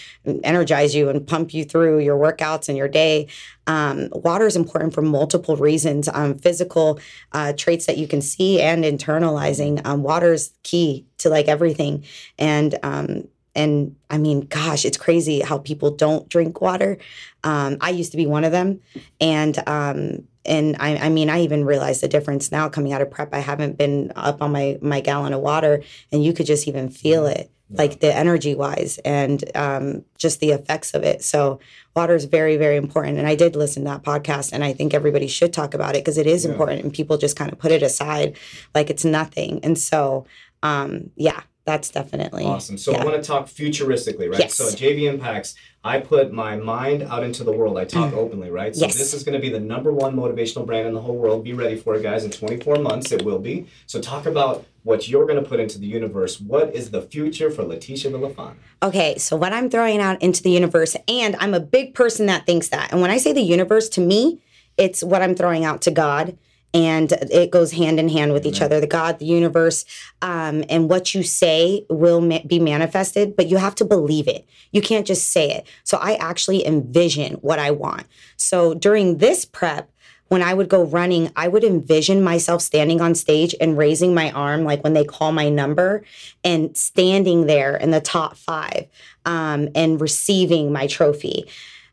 A: energize you and pump you through your workouts and your day. Um, water is important for multiple reasons. Um, physical uh, traits that you can see and internalizing. Um, water is key to like everything, and um, and I mean, gosh, it's crazy how people don't drink water. Um, I used to be one of them, and um, and I, I mean, I even realized the difference now coming out of prep. I haven't been up on my my gallon of water, and you could just even feel it, like the energy wise, and um, just the effects of it. So water is very very important, and I did listen to that podcast, and I think everybody should talk about it because it is important, and people just kind of put it aside like it's nothing. And so, um, yeah, that's definitely
B: Awesome. So, I want to talk futuristically, right?
A: Yes.
B: So, JV Impacts, I put my mind out into the world. I talk openly, right? So,
A: Mm. Yes.
B: this is going to be the number one motivational brand in the whole world. Be ready for it, guys. In 24 months, it will be. So, talk about what you're going to put into the universe. What is the future for Letitia Villafana?
A: Okay, so what I'm throwing out into the universe, and I'm a big person that thinks that. And when I say the universe, to me, it's what I'm throwing out to God. And it goes hand in hand with each other the God, the universe, um, and what you say will ma- be manifested, but you have to believe it. You can't just say it. So I actually envision what I want. So during this prep, when I would go running, I would envision myself standing on stage and raising my arm, like when they call my number, and standing there in the top five um, and receiving my trophy.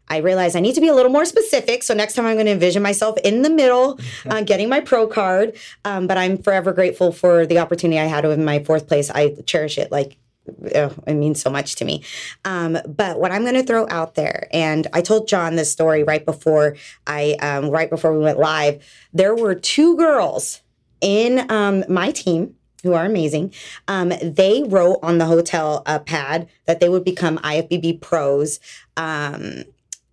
A: I realized I need to be a little more specific. So next time I'm going to envision myself in the middle, uh, getting my pro card. Um, but I'm forever grateful for the opportunity I had with my fourth place. I cherish it like oh, it means so much to me. Um, but what I'm going to throw out there, and I told John this story right before I, um, right before we went live. There were two girls in um, my team who are amazing. Um, they wrote on the hotel uh, pad that they would become IFBB pros. Um,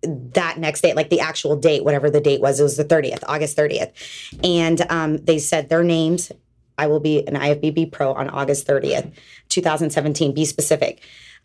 A: that next day, like the actual date, whatever the date was, it was the 30th, August 30th. And um, they said their names. I will be an IFBB pro on August 30th, 2017. Be specific.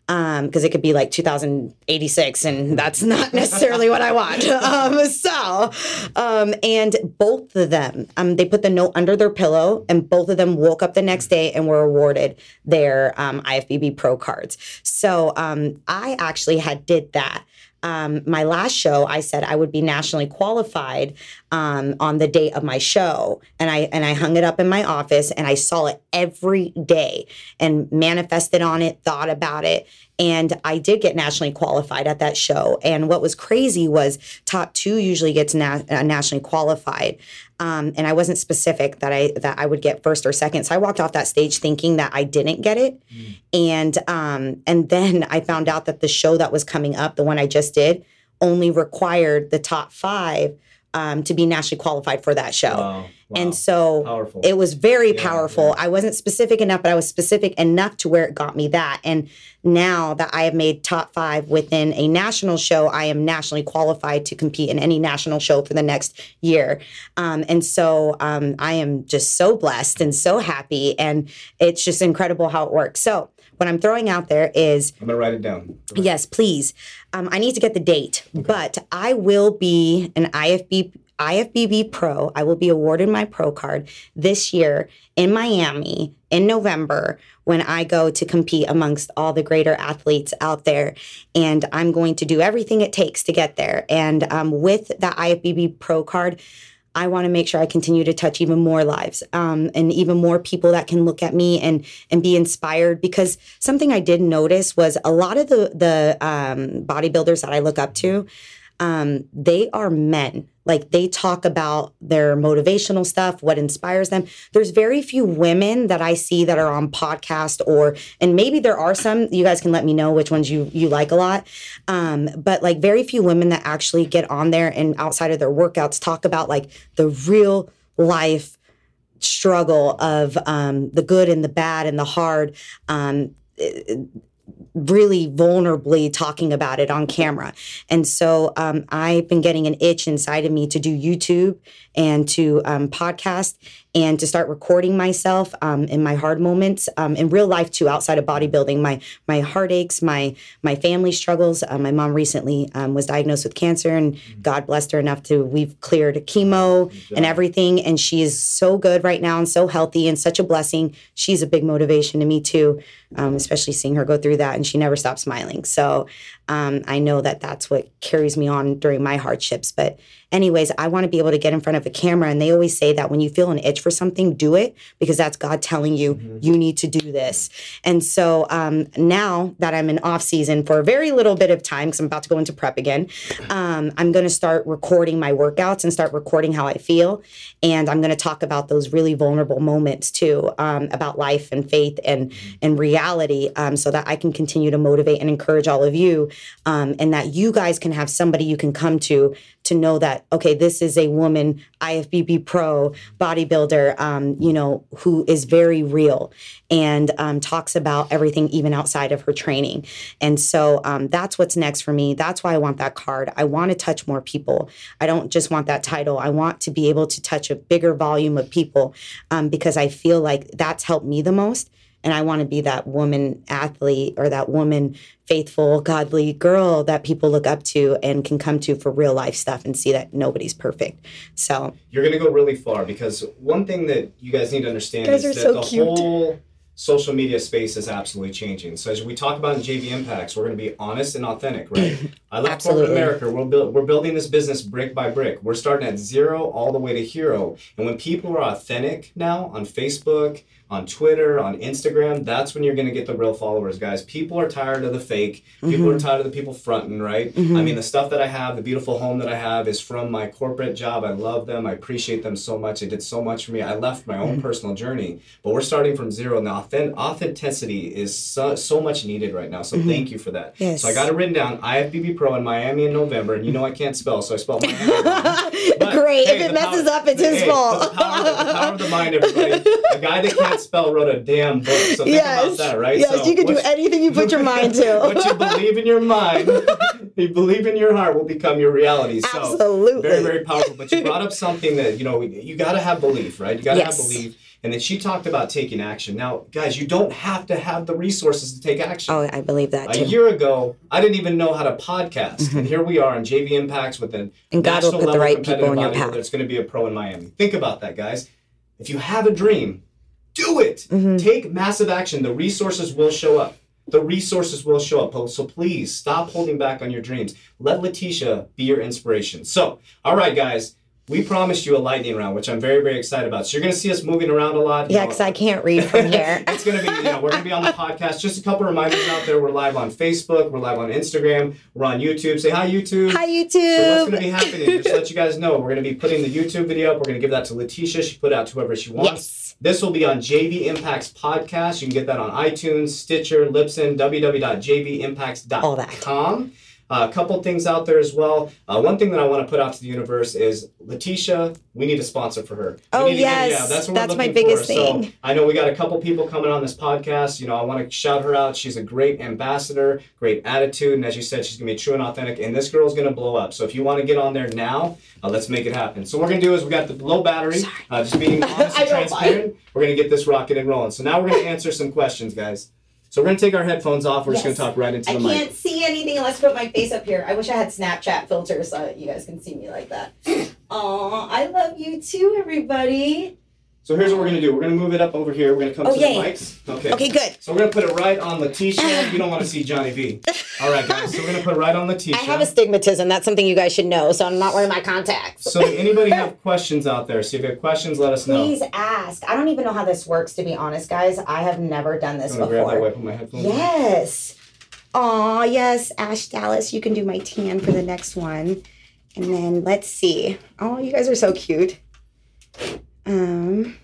A: Um, because it could be like 2086, and that's not necessarily what I want. Um, so, um, and both of them, um, they put the note under their pillow, and both of them woke up the next day and were awarded their um, IFBB pro cards. So, um, I actually had did that um, my last show, I said I would be nationally qualified um, on the date of my show, and I and I hung it up in my office, and I saw it every day, and manifested on it, thought about it, and I did get nationally qualified at that show. And what was crazy was top two usually gets na- uh, nationally qualified. Um, and I wasn't specific that I that I would get first or second. So I walked off that stage thinking that I didn't get it, and um, and then I found out that the show that was coming up, the one I just did, only required the top five um, to be nationally qualified for that show.
B: Wow. Wow.
A: And so
B: Powerful.
A: it was very
B: Yeah,
A: powerful.
B: yeah.
A: I wasn't specific enough, but I was specific enough to where it got me that. And now that I have made top five within a national show, I am nationally qualified to compete in any national show for the next year. Um, and so um, I am just so blessed and so happy. And it's just incredible how it works. So what I'm throwing out there is
B: I'm gonna write it down.
A: Yes, please. Um, I need to get the date, but I will be an IFB IFBB Pro. I will be awarded my pro card this year in Miami in November when I go to compete amongst all the greater athletes out there. And I'm going to do everything it takes to get there. And um, with that IFBB Pro card, I want to make sure I continue to touch even more lives um, and even more people that can look at me and and be inspired. Because something I did notice was a lot of the the um, bodybuilders that I look up to, um, they are men. Like they talk about their motivational stuff, what inspires them. There's very few women that I see that are on podcast or, and maybe there are some. You guys can let me know which ones you you like a lot. Um, but like very few women that actually get on there and outside of their workouts talk about like the real life struggle of um, the good and the bad and the hard. Um, really vulnerably talking about it on camera. And so um, I've been getting an itch inside of me to do YouTube and to um, podcast and to start recording myself um, in my hard moments um, in real life too, outside of bodybuilding. My my heartaches, my my family struggles. Uh, my mom recently um, was diagnosed with cancer, and God blessed her enough to we've cleared chemo and everything, and she is so good right now and so healthy and such a blessing. She's a big motivation to me too, um, especially seeing her go through that, and she never stopped smiling. So um, I know that that's what carries me on during my hardships. But anyways, I want to be able to get in front of a camera. And they always say that when you feel an itch for something, do it because that's God telling you you need to do this. And so um, now that I'm in off season for a very little bit of time, because I'm about to go into prep again, um, I'm going to start recording my workouts and start recording how I feel. And I'm going to talk about those really vulnerable moments too, um, about life and faith and and reality, um, so that I can continue to motivate and encourage all of you, um, and that you guys can have somebody you can come to to know that okay, this is a woman IFBB pro bodybuilder, um, you know, who is very real and um, talks about everything even outside of her training. And so um, that's what's next for me. That's why I want that card. I want to touch more people. I don't just want that title. I want to be able to touch a bigger volume of people um, because I feel like that's helped me the most. And I want to be that woman athlete or that woman faithful, godly girl that people look up to and can come to for real life stuff and see that nobody's perfect. So
B: You're gonna go really far because one thing that you guys need to understand is that
A: so
B: the
A: cute.
B: whole social media space is absolutely changing. So as we talk about in JV Impacts, we're gonna be honest and authentic, right? I left corporate America. We're build, we're building this business brick by brick. We're starting at zero all the way to hero. And when people are authentic now on Facebook, on Twitter, on Instagram, that's when you're going to get the real followers, guys. People are tired of the fake. People
A: Mm-hmm.
B: are tired of the people fronting, right? I mean, the stuff that I have, the beautiful home that I have is from my corporate job. I love them. I appreciate them so much. They did so much for me. I left my
A: Mm-hmm.
B: own personal journey, but we're starting from zero now. Authen- authenticity is so, so much needed right now. So thank you for that.
A: Mm-hmm. Yes.
B: So I got it written down. IFBB Pro in Miami in November, and you know I can't spell, so I spelled Miami. But,
A: Great.
B: hey,
A: if it messes
B: power-
A: up, it's his
B: hey,
A: fault.
B: The power, the, the power of the mind, everybody. A guy that can't spell wrote a damn book. So think
A: yes.
B: about that, right?
A: Yes,
B: So
A: you can do anything you put your mind to.
B: what you believe in your mind, you believe in your heart will become your reality. So
A: Absolutely.
B: very, very powerful. But you brought up something that, you know, you gotta have belief, right? You gotta
A: Yes.
B: have belief. And then she talked about taking action. Now, guys, you don't have to have the resources to take action.
A: Oh, I believe that
B: A
A: too.
B: year ago, I didn't even know how to podcast, and here we are in JV Impacts with an
A: Mm-hmm. And God will put the right people in your path.
B: that's going to be a pro in Miami. Think about that, guys. If you have a dream, do it.
A: Mm-hmm.
B: Take massive action. The resources will show up. The resources will show up. So please stop holding back on your dreams. Let Letitia be your inspiration. So, all right, guys. we promised you a lightning round, which I'm very, very excited about. So you're going to see us moving around a lot.
A: Yeah, because I can't read from here.
B: it's going to be, you know, we're going to be on the podcast. Just a couple reminders out there. We're live on Facebook. We're live on Instagram. We're on YouTube. Say hi, YouTube.
A: Hi, YouTube.
B: So what's going to be happening? Just to let you guys know, we're going to be putting the YouTube video up. We're going to give that to Letitia. She put out to whoever she wants.
A: Yes.
B: This will be on JV Impacts Podcast. You can get that on iTunes, Stitcher, Libsyn, www.jvimpacts.com. Uh, a couple things out there as well. Uh, one thing that I want to put out to the universe is Letitia. We need a sponsor for her. We
A: Oh,
B: need to
A: yes.
B: yeah, that's what
A: That's
B: we're
A: my biggest
B: for. So
A: thing.
B: I know we got a couple people coming on this podcast. You know, I want to shout her out. She's a great ambassador, great attitude, and as you said, she's gonna be true and authentic. And this girl's gonna blow up. So if you want to get on there now, uh, let's make it happen. So what we're gonna do is we got the low battery, uh, just being honest and transparent. We're gonna get this rocking and rolling. So now we're gonna answer some questions, guys. So we're gonna take our headphones off. We're
A: Yes.
B: just gonna talk right into
A: I
B: the mic.
A: I can't see anything unless I put my face up here. I wish I had Snapchat filters so that you guys can see me like that. Aw, I love you too, everybody.
B: So here's what we're gonna do. We're gonna move it up over here. We're gonna come
A: Oh,
B: to
A: yay.
B: the mics. Okay.
A: Okay, good.
B: So we're gonna put it right on Letitia. You don't want to see Johnny V. All right, guys. So we're gonna put it right on Letitia.
A: I have astigmatism. That's something you guys should know. So I'm not wearing my contacts.
B: So anybody have questions out there? So if you have questions, let us know.
A: Please ask. I don't even know how this works, to be honest, guys. I have never done this
B: gonna grab that wipe on my headphones.
A: Yes. Aw, yes, Ash Dallas, you can do my tan for the next one. And then let's see. Oh, you guys are so cute. Um,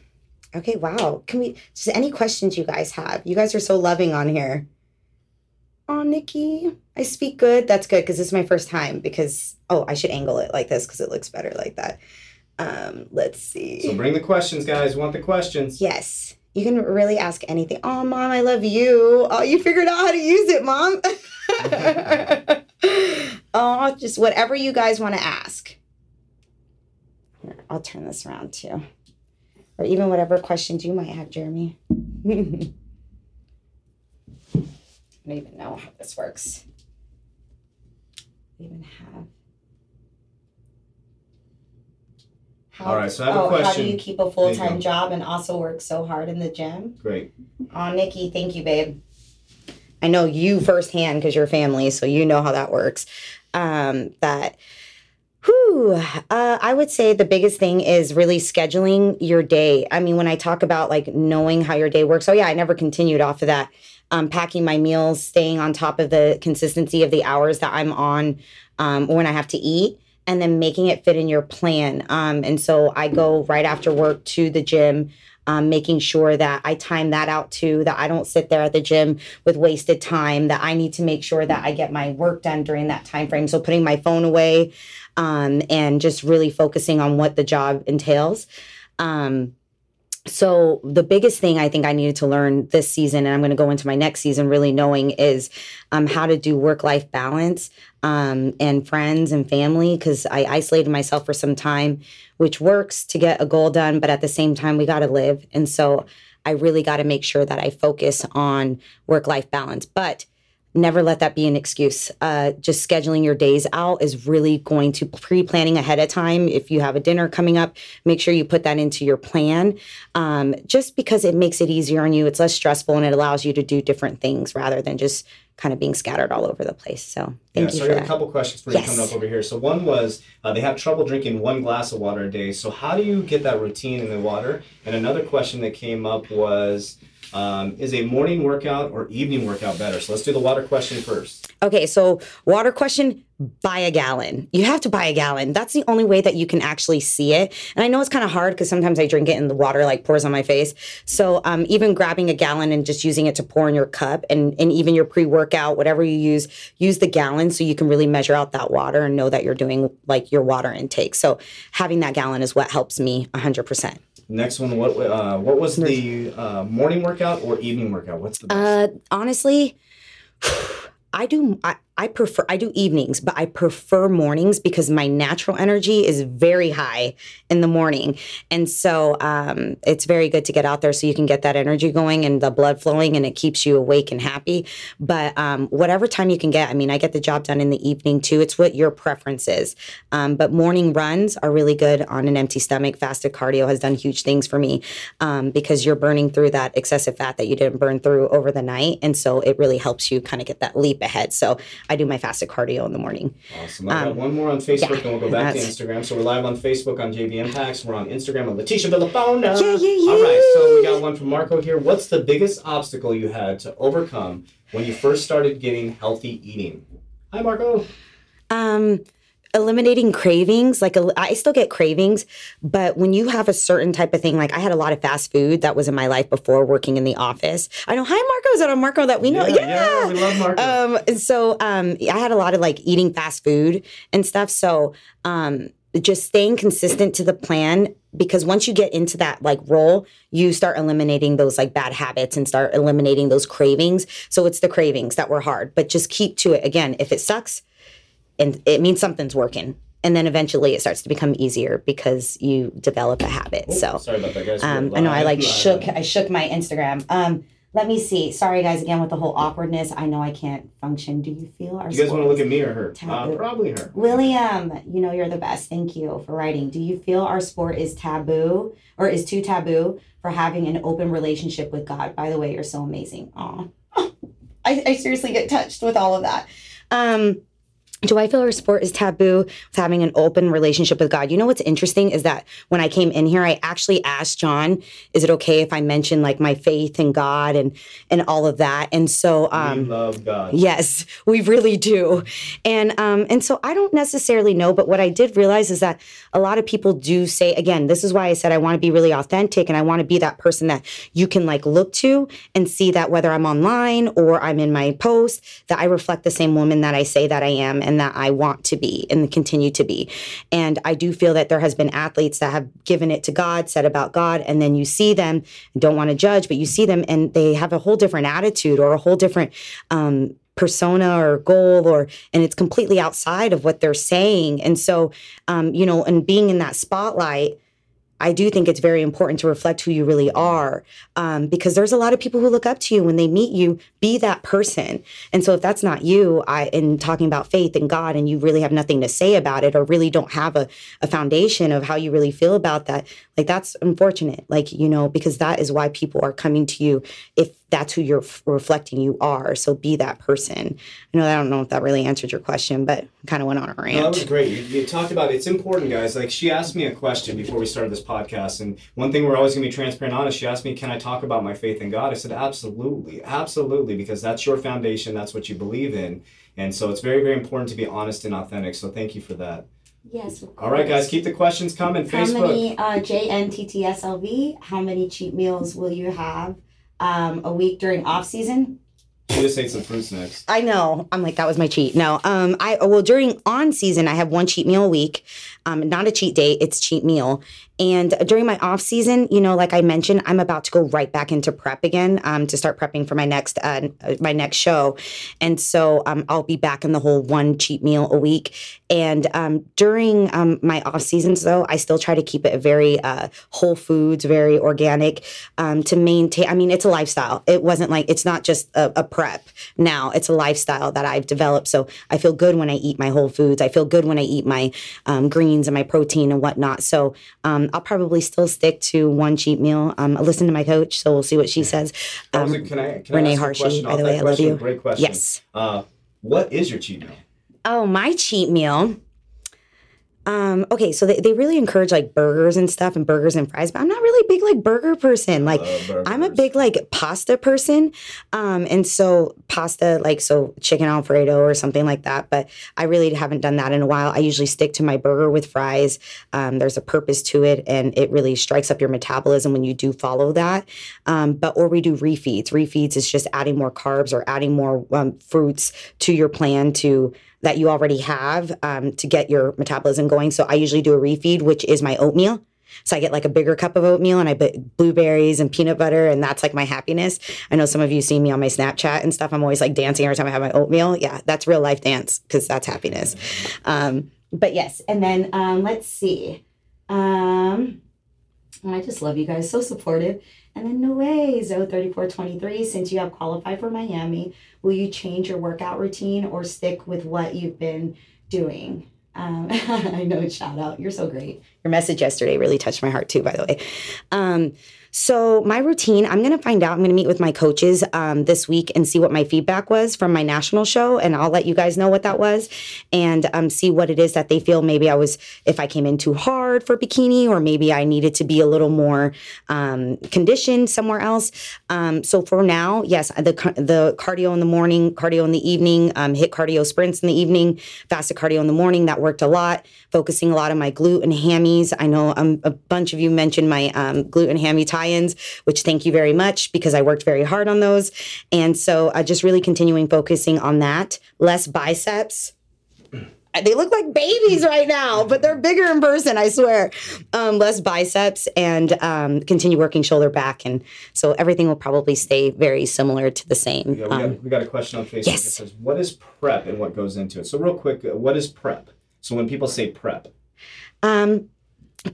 A: okay, wow. Can we just any questions you guys have? You guys are so loving on here. Oh, Nikki, I speak good. That's good because this is my first time. Because oh, I should angle it like this because it looks better like that. Um, let's see.
B: So bring the questions, guys. Want the questions?
A: Yes. You can really ask anything. Oh, mom, I love you. Oh, you figured out how to use it, mom. oh, just whatever you guys want to ask. Here, I'll turn this around too. Or even whatever questions you might have, Jeremy. I don't even know how this works. Even have. How,
B: All right, so I have a
A: oh, How do you keep a full time job and also work so hard in the gym?
B: Great.
A: Oh, Nikki, thank you, babe. I know you firsthand because you're family, so you know how that works. Um, that, whew, uh, I would say the biggest thing is really scheduling your day. I mean, when I talk about like knowing how your day works, oh yeah, I never continued off of that. Um, packing my meals, staying on top of the consistency of the hours that I'm on um, when I have to eat, and then making it fit in your plan. Um, and so I go right after work to the gym um, making sure that I time that out too, that I don't sit there at the gym with wasted time, that I need to make sure that I get my work done during that time frame. So putting my phone away um, and just really focusing on what the job entails. Um, so the biggest thing I think I needed to learn this season, and I'm going to go into my next season really knowing is um, how to do work life balance um, and friends and family because I isolated myself for some time, which works to get a goal done, but at the same time we got to live, and so I really got to make sure that I focus on work life balance, but never let that be an excuse. Uh, just scheduling your days out is really going to pre planning ahead of time. If you have a dinner coming up, make sure you put that into your plan um, just because it makes it easier on you. It's less stressful and it allows you to do different things rather than just kind of being scattered all over the place. So thank
B: yeah,
A: you
B: so
A: for
B: I got
A: that.
B: a couple questions for you
A: Yes.
B: coming up over here. So one was uh, they have trouble drinking one glass of water a day. So how do you get that routine in the water? And another question that came up was um, is a morning workout or evening workout better? So let's do the water question first.
A: Okay, so water question buy a gallon. You have to buy a gallon. That's the only way that you can actually see it. And I know it's kind of hard because sometimes I drink it and the water like pours on my face. So um, even grabbing a gallon and just using it to pour in your cup and, and even your pre workout, whatever you use, use the gallon so you can really measure out that water and know that you're doing like your water intake. So having that gallon is what helps me 100%.
B: Next one, what uh, what was the uh, morning workout or evening workout? What's the best?
A: Uh, honestly, I do. I, I prefer. I do evenings, but I prefer mornings because my natural energy is very high in the morning, and so um, it's very good to get out there so you can get that energy going and the blood flowing, and it keeps you awake and happy. But um, whatever time you can get. I mean, I get the job done in the evening too. It's what your preference is. Um, but morning runs are really good on an empty stomach. Fasted cardio has done huge things for me um, because you're burning through that excessive fat that you didn't burn through over the night, and so it really helps you kind of get that leap ahead. So I do my fasted cardio in the morning.
B: Awesome. I got one more on Facebook,
A: Um, yeah,
B: and we'll go back to Instagram. So we're live on Facebook on JV Impacts. We're on Instagram on Letitia Villafana.
A: Yeah, yeah, yeah.
B: All right. So we got one from Marco here. What's the biggest obstacle you had to overcome when you first started getting healthy eating? Hi, Marco.
A: Um, eliminating cravings like i still get cravings but when you have a certain type of thing like i had a lot of fast food that was in my life before working in the office. I know hi marco is that a marco that we know?
B: Yeah, yeah, we love Marco.
A: um and so um i had a lot of like eating fast food and stuff so um just staying consistent to the plan because once you get into that like role you start eliminating those like bad habits and start eliminating those cravings. So it's the cravings that were hard but just keep to it. Again if it sucks and it means something's working and then eventually it starts to become easier because you develop a habit so
B: Sorry about that, guys.
A: um, I know I like shook I shook my Instagram. Um, let me see. Sorry guys again with the whole awkwardness. I know I can't function. Do you feel our
B: You guys want to look at me or her? Uh, probably her.
A: William, you know you're the best. Thank you for writing. Do you feel our sport is taboo or is too taboo for having an open relationship with God? By the way, you're so amazing. Aw. I, I seriously get touched with all of that. Um, do I feel our sport is taboo with having an open relationship with God? You know what's interesting is that when I came in here, I actually asked John, "Is it okay if I mention like my faith in God and and all of that?" And so, um,
B: we love God.
A: Yes, we really do. And um and so I don't necessarily know, but what I did realize is that a lot of people do say again, this is why I said I want to be really authentic and I want to be that person that you can like look to and see that whether I'm online or I'm in my post that I reflect the same woman that I say that I am and that I want to be and continue to be. And I do feel that there has been athletes that have given it to God, said about God, and then you see them, don't want to judge, but you see them and they have a whole different attitude or a whole different um, persona or goal or and it's completely outside of what they're saying and so um, you know and being in that spotlight I do think it's very important to reflect who you really are um, because there's a lot of people who look up to you when they meet you. Be that person. And so if that's not you, I in talking about faith and God, and you really have nothing to say about it, or really don't have a, a foundation of how you really feel about that, like that's unfortunate. Like you know, because that is why people are coming to you if that's who you're f- reflecting you are. So be that person. I know I don't know if that really answered your question, but kind of went on a rant.
B: No, that was great. You, you talked about it's important, guys. Like she asked me a question before we started this podcast, and one thing we're always going to be transparent on is she asked me, "Can I talk about my faith in God?" I said, "Absolutely, absolutely," because that's your foundation. That's what you believe in, and so it's very, very important to be honest and authentic. So thank you for that.
A: yes. of
B: All right, guys, keep the questions coming.
A: How
B: Facebook.
A: many uh, JNTTSLV? How many cheat meals will you have um, a week during off season?
B: She just ate some fruit snacks.
A: I know. I'm like that was my cheat. No. Um. I well during on season I have one cheat meal a week. Um. Not a cheat day. It's cheat meal. And during my off season, you know, like I mentioned, I'm about to go right back into prep again. Um. To start prepping for my next uh my next show, and so um I'll be back in the whole one cheat meal a week. And um during um my off seasons though, I still try to keep it very uh whole foods, very organic. Um. To maintain. I mean, it's a lifestyle. It wasn't like it's not just a, a prep now it's a lifestyle that i've developed so i feel good when i eat my whole foods i feel good when i eat my um, greens and my protein and whatnot so um, i'll probably still stick to one cheat meal um, i listen to my coach so we'll see what she says um,
B: can I, can
A: Renee
B: I ask you a
A: Harshey,
B: question
A: by the way, I love you.
B: Great question.
A: Yes.
B: Uh, what is your cheat meal?
A: oh my cheat meal um, okay, so they, they really encourage like burgers and stuff and burgers and fries, but I'm not really a big like burger person. Like I'm a big like pasta person. Um, and so pasta, like so chicken alfredo or something like that. But I really haven't done that in a while. I usually stick to my burger with fries. Um, there's a purpose to it and it really strikes up your metabolism when you do follow that. Um, but or we do refeeds. Refeeds is just adding more carbs or adding more um, fruits to your plan to that you already have um, to get your metabolism going. So I usually do a refeed, which is my oatmeal. So I get like a bigger cup of oatmeal and I put blueberries and peanut butter, and that's like my happiness. I know some of you see me on my Snapchat and stuff. I'm always like dancing every time I have my oatmeal. Yeah, that's real life dance because that's happiness. Um, but yes, and then um, let's see. Um, I just love you guys, so supportive. And then no way, Zo3423, since you have qualified for Miami, will you change your workout routine or stick with what you've been doing? Um, I know, shout out. You're so great. Your message yesterday really touched my heart too, by the way. Um, So my routine, I'm going to find out. I'm going to meet with my coaches um, this week and see what my feedback was from my national show, and I'll let you guys know what that was, and um, see what it is that they feel. Maybe I was, if I came in too hard for bikini, or maybe I needed to be a little more um, conditioned somewhere else. Um, so for now, yes, the the cardio in the morning, cardio in the evening, um, HIIT cardio sprints in the evening, fasted cardio in the morning. That worked a lot. Focusing a lot on my glute and hammies. I know um, a bunch of you mentioned my glute and hammy tie-ins, which thank you very much because I worked very hard on those. And so uh, just really continuing focusing on that. Less biceps. They look like babies right now, but they're bigger in person, I swear. Um, less biceps and um, continue working shoulder back. And so everything will probably stay very similar to the same.
B: Yeah, we,
A: Um,
B: got, we got a question on Facebook.
A: yes.
B: It says, "What is prep and what goes into it?" So, real quick, uh, what is prep? So, when people say prep,
A: Um,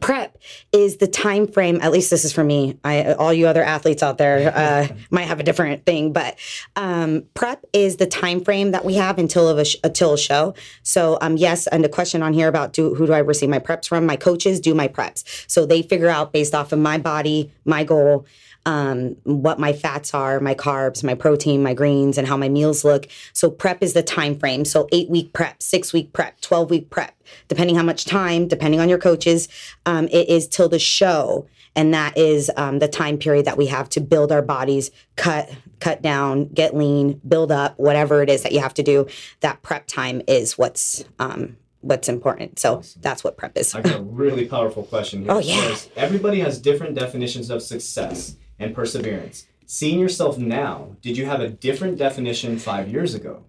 A: prep is the time frame. At least this is for me. I, all you other athletes out there uh, might have a different thing, but um, prep is the time frame that we have until of a sh- until a show. So um, yes, and a question on here about do who do I receive my preps from? My coaches do my preps, so they figure out based off of my body, my goal. Um, what my fats are, my carbs, my protein, my greens, and how my meals look. So prep is the time frame. So eight week prep, six week prep, twelve week prep, depending how much time, depending on your coaches, um, it is till the show, and that is um, the time period that we have to build our bodies, cut, cut down, get lean, build up, whatever it is that you have to do. That prep time is what's um, what's important. So that's what prep is.
B: I got a really powerful question here.
A: Oh, yeah.
B: Everybody has different definitions of success and perseverance. Seeing yourself now, did you have a different definition five years ago?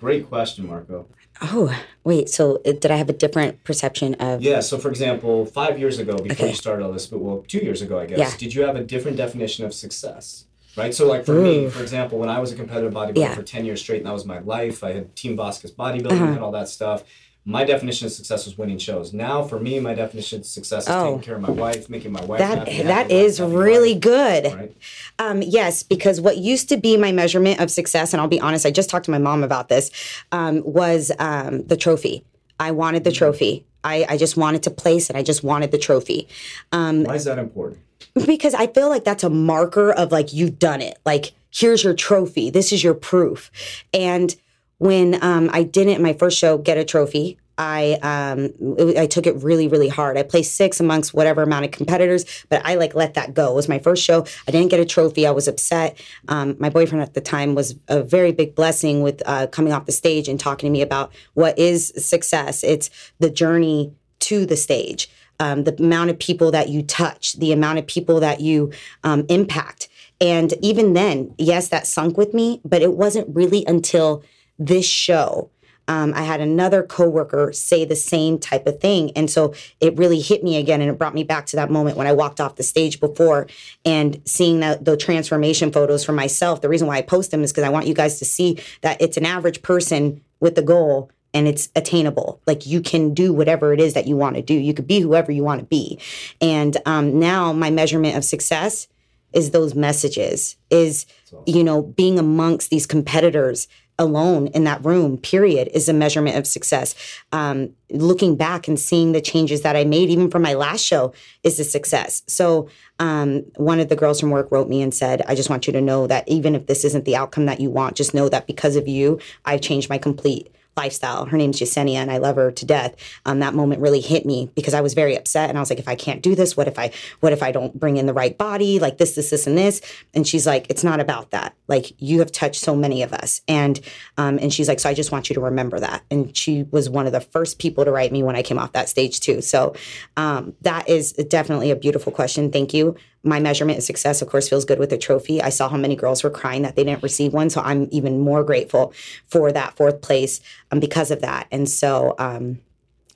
B: Great question, Marco.
A: Oh, wait. So uh, did I have a different perception of?
B: Yeah. So, for example, five years ago, before
A: Okay.
B: you started all this, but well, two years ago, I guess,
A: Yeah.
B: did you have a different definition of success? Right. So, like for me, for example, when I was a competitive bodybuilder
A: Yeah.
B: for 10 years straight, and that was my life, I had Team Vasquez bodybuilding
A: Uh-huh.
B: and all that stuff. My definition of success was winning shows. Now, for me, my definition of success is
A: Oh.
B: taking care of my wife, making my wife
A: That
B: happy.
A: that
B: happy
A: is
B: happy
A: really
B: life,
A: good.
B: Right.
A: Um, yes, because what used to be my measurement of success, and I'll be honest, I just talked to my mom about this, um, was um, the trophy. I wanted the trophy. I, I just wanted to place it. I just wanted the trophy. Um,
B: Why is that important?
A: because I feel like that's a marker of like you've done it. Like here's your trophy. This is your proof. And when um, I didn't my first show get a trophy, I um, it- I took it really really hard. I placed six amongst whatever amount of competitors, but I like let that go. It was my first show. I didn't get a trophy. I was upset. Um, my boyfriend at the time was a very big blessing with uh, coming off the stage and talking to me about what is success. It's the journey to the stage um, the amount of people that you touch, the amount of people that you um, impact. And even then, yes, that sunk with me, but it wasn't really until this show. Um, I had another coworker say the same type of thing. And so it really hit me again and it brought me back to that moment when I walked off the stage before and seeing that the transformation photos for myself. The reason why I post them is because I want you guys to see that it's an average person with the goal and it's attainable. Like you can do whatever it is that you want to do. You could be whoever you want to be. And um, now my measurement of success is those messages, is, you know, being amongst these competitors alone in that room, period, is a measurement of success. Um, looking back and seeing the changes that I made, even from my last show, is a success. So um, one of the girls from work wrote me and said, I just want you to know that even if this isn't the outcome that you want, just know that because of you, I've changed my complete lifestyle. Her name's Yesenia, and I love her to death. Um, that moment really hit me because I was very upset, and I was like, if I can't do this, what if I, what if I don't bring in the right body, like this, this, this, and this? And she's like, it's not about that. Like you have touched so many of us, and um, and she's like, so I just want you to remember that. And she was one of the first people to write me when I came off that stage too. So um, that is definitely a beautiful question. Thank you. My measurement of success, of course, feels good with a trophy. I saw how many girls were crying that they didn't receive one, so I'm even more grateful for that fourth place um, because of that. And so, um,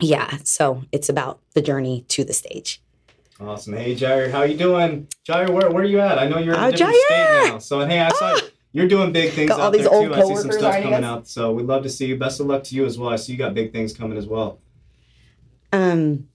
A: yeah, so it's about the journey to the stage.
B: Awesome. Hey, Jair, how you doing? Jair, where, where are you at? I know you're in a
A: Oh,
B: different
A: Jair!
B: state now. So, hey, I saw you're doing big things
A: Got all
B: out
A: these
B: there
A: old
B: too. I see some stuff coming out. So, we'd love to see you. Best of luck to you as well. I see you got big things coming as well.
A: Um,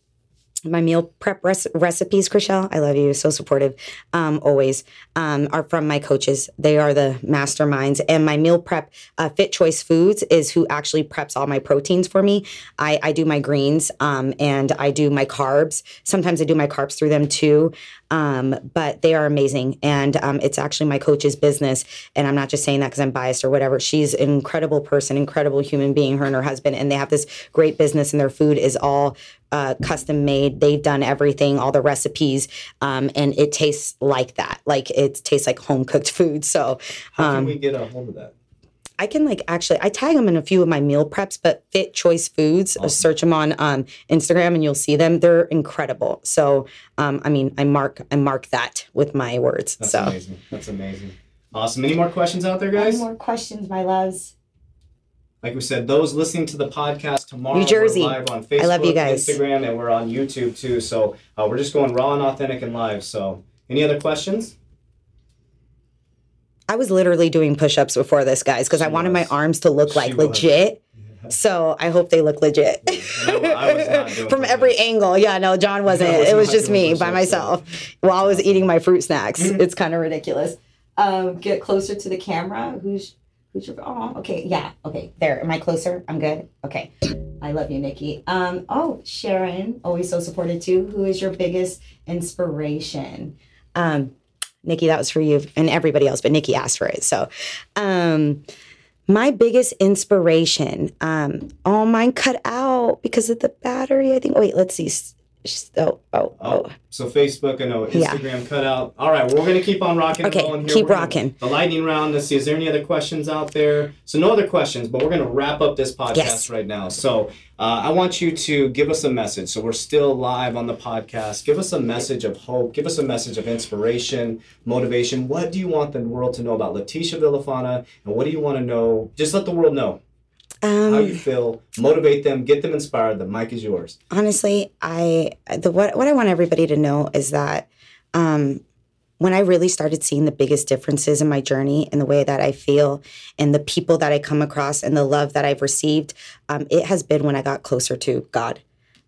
A: my meal prep rec- recipes, Chriselle, I love you. So supportive, um, always, um, are from my coaches. They are the masterminds. And my meal prep, uh, Fit Choice Foods, is who actually preps all my proteins for me. I, I do my greens um, and I do my carbs. Sometimes I do my carbs through them too. Um, but they are amazing. And um, it's actually my coach's business. And I'm not just saying that because I'm biased or whatever. She's an incredible person, incredible human being, her and her husband. And they have this great business, and their food is all uh, custom made. They've done everything, all the recipes, um, and it tastes like that. Like it tastes like home cooked food. So,
B: How can
A: um,
B: we get a hold of that?
A: I can like actually I tag them in a few of my meal preps, but Fit Choice Foods. uh, Search them on um, Instagram and you'll see them. They're incredible. So um, I mean, I mark I mark that with my words.
B: That's
A: so
B: amazing. That's amazing. Awesome. Any more questions out there, guys?
A: any more questions, my loves?
B: Like we said, those listening to the podcast tomorrow,
A: New Jersey.
B: we're live on Facebook,
A: I love you guys.
B: Instagram, and we're on YouTube too. So uh, we're just going raw and authentic and live. So, any other questions?
A: I was literally doing push-ups before this, guys, because I wanted my arms to look
B: She
A: like
B: was.
A: legit. So I hope they look legit.
B: And I, I was not doing
A: From every angle. Yeah, no, John wasn't.
B: Was
A: it was just me by myself while I was eating my fruit snacks.
B: Mhm.
A: It's kind of ridiculous. Um, get closer to the camera. Who's who's your oh okay, yeah, okay. There. Am I closer? I'm good. Okay. I love you, Nikki. Um, oh, Sharon, always so supportive too. Who is your biggest inspiration? Um, Nikki, that was for you and everybody else, but Nikki asked for it. So um my biggest inspiration, um, oh mine cut out because of the battery. I think. Wait, let's see. Oh, oh,
B: Oh,
A: oh.
B: so Facebook, I know
A: Yeah.
B: Instagram cut out. All right, well, we're gonna keep on rocking.
A: Okay,
B: here.
A: keep
B: We're
A: rocking.
B: The lightning round. Let's see. Is there any other questions out there? So no other questions, but we're gonna wrap up this podcast
A: Yes.
B: right now. So uh, I want you to give us a message. So we're still live on the podcast. Give us a message of hope. Give us a message of inspiration, motivation. What do you want the world to know about Letitia Villafana, and what do you want to know? Just let the world know how you
A: Um,
B: feel. Motivate them. Get them inspired. The mic is yours.
A: honestly, I the what what I want everybody to know is that um, when I really started seeing the biggest differences in my journey and the way that I feel and the people that I come across and the love that I've received, um, it has been when I got closer to God.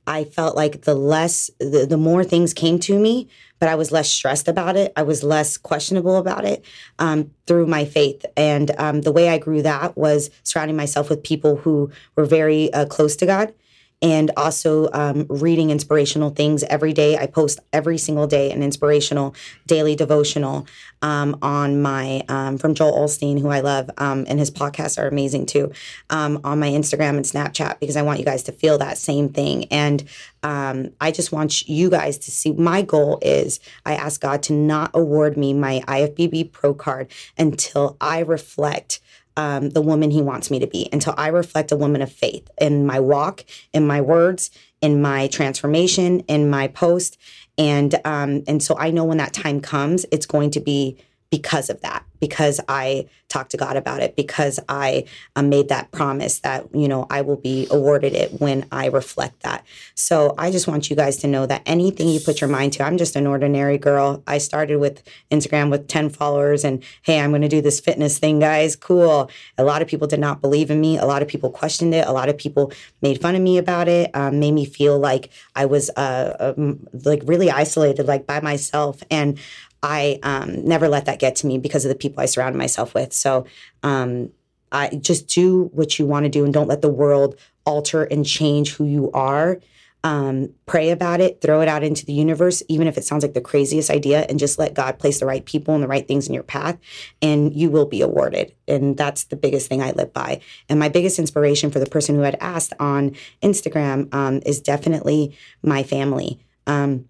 A: I felt like the less, the, the more things came to me, but I was less stressed about it. I was less questionable about it um, through my faith. And um, the way I grew that was surrounding myself with people who were very uh, close to God and also um, reading inspirational things every day. I post every single day an inspirational daily devotional um, on my um, from Joel Osteen, who I love, um, and his podcasts are amazing too. Um, on my Instagram and Snapchat because I want you guys to feel that same thing, and um, I just want you guys to see. My goal is I ask God to not award me my IFBB Pro card until I reflect um, the woman he wants me to be until I reflect a woman of faith in my walk, in my words, in my transformation, in my post, and um, and so I know when that time comes, it's going to be because of that, because I talked to God about it, because I um, made that promise that you know I will be awarded it when I reflect that. So I just want you guys to know that anything you put your mind to, I'm just an ordinary girl. I started with Instagram with 10 followers, and hey, I'm going to do this fitness thing, guys. Cool. A lot of people did not believe in me. A lot of people questioned it. A lot of people made fun of me about it. Um, made me feel like I was uh, um, like really isolated, like by myself, and I um, never let that get to me because of the people I surround myself with. So um, I just do what you want to do and don't let the world alter and change who you are. Um, pray about it, throw it out into the universe, even if it sounds like the craziest idea, and just let God place the right people and the right things in your path, and you will be awarded. And that's the biggest thing I live by. And my biggest inspiration for the person who had asked on Instagram um, is definitely my family. Um,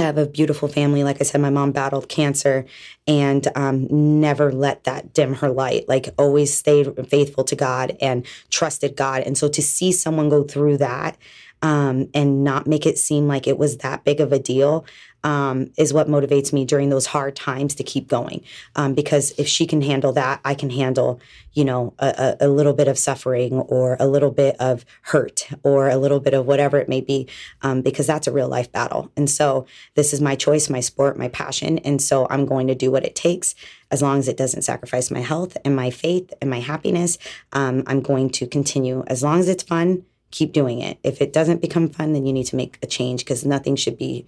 A: I have a beautiful family. Like I said, my mom battled cancer and um, never let that dim her light. Like always stayed faithful to God and trusted God. And so to see someone go through that um, and not make it seem like it was that big of a deal um, is what motivates me during those hard times to keep going. Um, because if she can handle that, I can handle, you know, a, a, little bit of suffering or a little bit of hurt or a little bit of whatever it may be, um, because that's a real life battle. And so this is my choice, my sport, my passion. And so I'm going to do what it takes as long as it doesn't sacrifice my health and my faith and my happiness. Um, I'm going to continue as long as it's fun. Keep doing it. If it doesn't become fun, then you need to make a change because nothing should be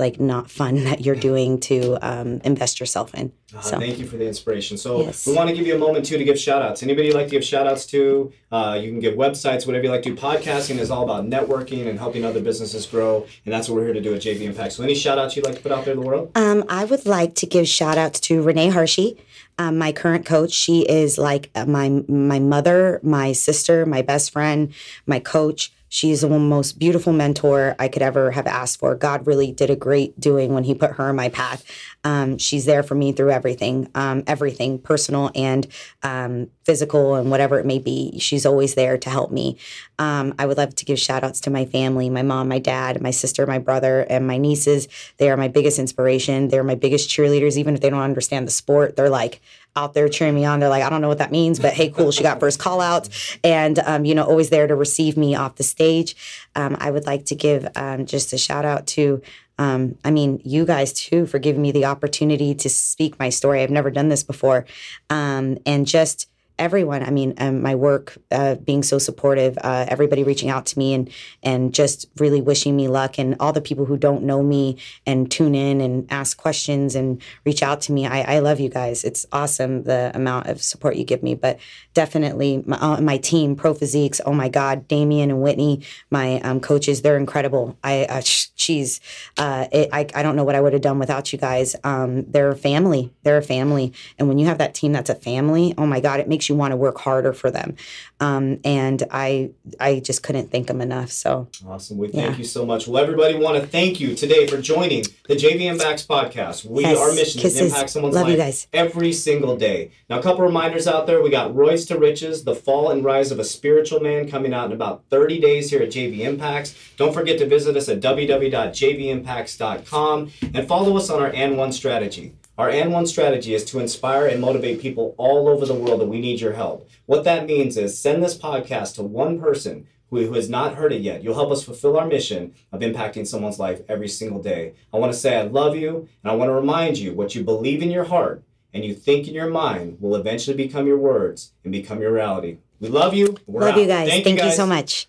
A: like not fun that you're doing to um, invest yourself in.
B: Uh,
A: so
B: Thank you for the inspiration. So
A: Yes.
B: we want to give you a moment too to give shout outs. Anybody you'd like to give shout outs to? Uh, you can give websites, whatever you like to do. Podcasting is all about networking and helping other businesses grow. And that's what we're here to do at JV Impact. So any shout outs you'd like to put out there in the world?
A: Um, I would like to give shout outs to Renee Hershey, um, my current coach. She is like uh, my my mother, my sister, my best friend, my coach. She's the most beautiful mentor I could ever have asked for. God really did a great doing when He put her in my path. Um, she's there for me through everything, um, everything personal and um, physical and whatever it may be. She's always there to help me. Um, I would love to give shout outs to my family, my mom, my dad, my sister, my brother, and my nieces. They are my biggest inspiration. They're my biggest cheerleaders, even if they don't understand the sport. They're like out there cheering me on. They're like, I don't know what that means, but hey, cool. She got first call outs and, um, you know, always there to receive me off the stage. Um, I would like to give um, just a shout out to um, I mean, you guys too for giving me the opportunity to speak my story. I've never done this before, um, and just everyone. I mean, um, my work uh, being so supportive, uh, everybody reaching out to me and and just really wishing me luck, and all the people who don't know me and tune in and ask questions and reach out to me. I, I love you guys. It's awesome the amount of support you give me, but definitely my, uh, my team, Pro Physiques. Oh my God, Damien and Whitney, my um, coaches, they're incredible. I, uh, uh, I, I don't know what I would have done without you guys. Um, they're a family. They're a family. And when you have that team that's a family, oh my God, it makes you want to work harder for them. Um, and I, I just couldn't thank them enough. So
B: Awesome. We thank you so much. Well, everybody want to thank you today for joining the JV Impacts podcast. We
A: Yes.
B: our mission is to impact someone's
A: Love you
B: life every single day. Now, a couple reminders out there. We got Royce to Riches, the fall and rise of a spiritual man coming out in about 30 days here at JV Impacts. Don't forget to visit us at www.jvimpacts.com and follow us on our and one strategy. Our and one strategy is to inspire and motivate people all over the world that we need your help. What that means is send this podcast to one person who, has not heard it yet. You'll help us fulfill our mission of impacting someone's life every single day. I want to say I love you, and I want to remind you what you believe in your heart and you think in your mind will eventually become your words and become your reality. We love you. We're
A: love
B: out.
A: you guys. Thank, you
B: guys.
A: so much.